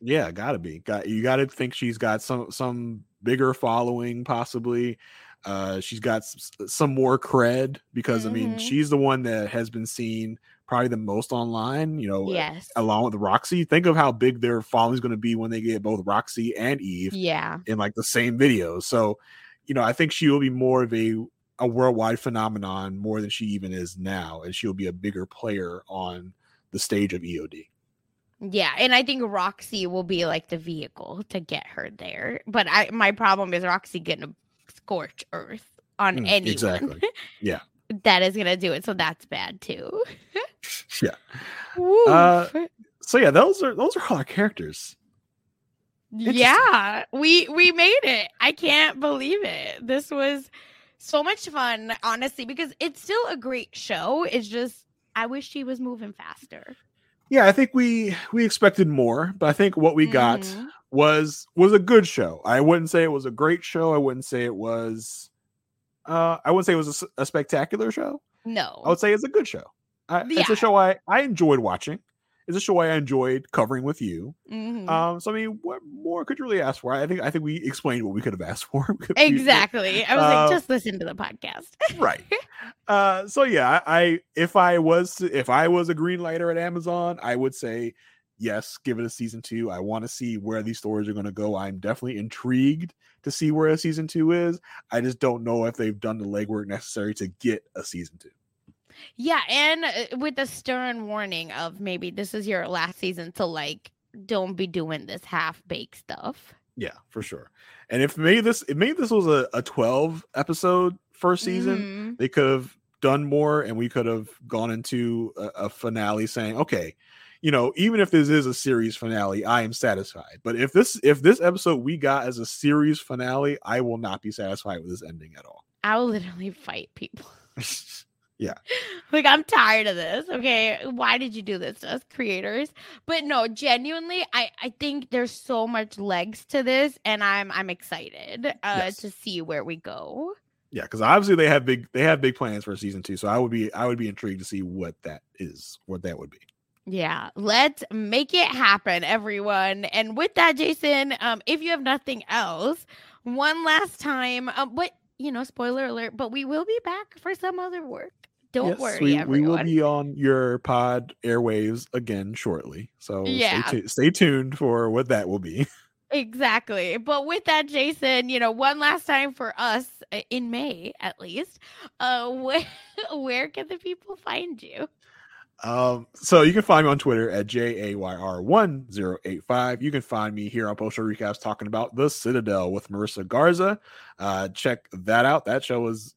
Yeah, gotta be. Got you gotta think she's got some some bigger following, possibly. Uh she's got s- some more cred because I mean Mhm. she's the one that has been seen probably the most online. You know, Yes. along with Roxy. Think of how big their following is going to be when they get both Roxy and Eve Yeah. in like the same videos. So, you know, I think she will be more of a a worldwide phenomenon more than she even is now, and she'll be a bigger player on the stage of EOD. Yeah, and I think Roxy will be like the vehicle to get her there. But I my problem is Roxy getting a scorch earth on Mm, anyone. exactly. Yeah. *laughs* that is gonna do it. So that's bad too. *laughs* *laughs* Yeah. Uh, so yeah, those are those are all our characters. yeah, we we made it. I can't believe it. This was so much fun, honestly, because it's still a great show. It's just I wish she was moving faster. Yeah, I think we we expected more, but I think what we got Mhm. was was a good show. I wouldn't say it was a great show. I wouldn't say it was uh I wouldn't say it was a spectacular show. No. I would say it's a good show. I, It's a show I I enjoyed watching. It's a show I enjoyed covering with you. Mhm. Um, so I mean, what more could you really ask for? I think I think we explained what we could have asked *laughs* for. Exactly. I was Uh, like, just listen to the podcast. right. *laughs* Uh, so yeah, I, I if I was to- if I was a green lighter at Amazon, I would say yes, give it a season two. I want to see where these stories are going to go. I'm definitely intrigued to see where a season two is. I just don't know if they've done the legwork necessary to get a season two. Yeah, and uh, with a stern warning of maybe this is your last season, so like, don't be doing this half baked stuff. Yeah, for sure. And if maybe this if maybe this was a, a 12 episode first season, Mhm. they could have done more and we could have gone into a, a finale saying, okay, you know, even if this is a series finale, I am satisfied. But if this if this episode we got as a series finale, I will not be satisfied with this ending at all. I'll literally fight people. *laughs* *laughs* yeah. like, I'm tired of this. Okay, why did you do this to us creators? But no, genuinely, I I think there's so much legs to this, and I'm I'm excited uh, Yes. to see where we go. Yeah, because obviously they have big they have big plans for season two. So I would be I would be intrigued to see what that is, what that would be. Yeah, let's make it happen, everyone. And with that, Jason, um, if you have nothing else, one last time, um, but you know, spoiler alert, but we will be back for some other work. Don't Yes, worry, we, we will be on your pod airwaves again shortly. So Yeah. stay, tu- stay tuned for what that will be. *laughs* Exactly. But with that, Jason, you know, one last time for us uh, in May, at least, uh, where, *laughs* where can the people find you? Um, so you can find me on Twitter at JAYR1085. You can find me here on Post Recaps talking about The Citadel with Marissa Garza. Uh, check that out. That show is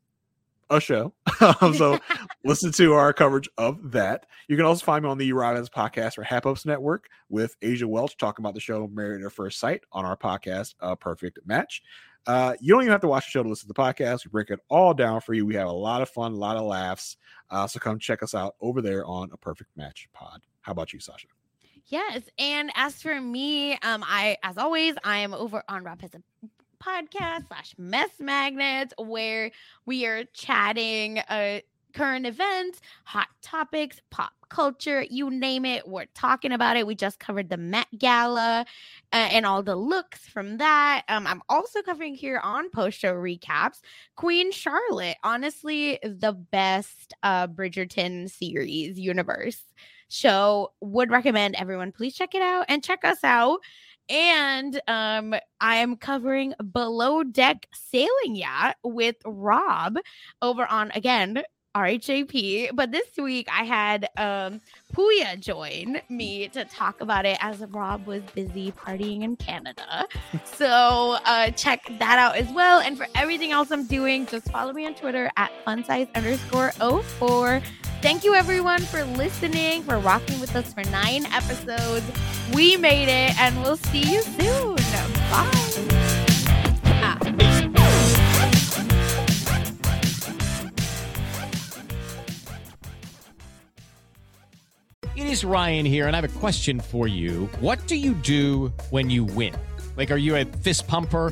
a show. *laughs* Um, so *laughs* listen to our coverage of that. You can also find me on the Ravens podcast for Hap Ups Network with Asia Welch talking about the show Married at First Sight on our podcast, A Perfect Match. Uh, you don't even have to watch the show to listen to the podcast. We break it all down for you. We have a lot of fun, a lot of laughs. Uh, so come check us out over there on A Perfect Match Pod. How about you, Sasha? Yes, and as for me, um, I as always, I am over on a podcast slash mess magnets where we are chatting uh current events, hot topics, pop culture, you name it, we're talking about it. We just covered the Met Gala uh, and all the looks from that. Um, I'm also covering here on post show recaps Queen Charlotte. Honestly, the best uh Bridgerton series universe show. Would recommend everyone please check it out and check us out. And um, I'm covering Below Deck Sailing Yacht with Rob over on again RHAP. But this week I had um Puya join me to talk about it as Rob was busy partying in Canada. *laughs* so uh check that out as well. And for everything else I'm doing, just follow me on Twitter at funsize underscore 04. Thank you everyone for listening, for rocking with us for nine episodes. We made it, and we'll see you soon. Bye. It is Ryan here, and I have a question for you. What do you do when you win? Like, are you a fist pumper?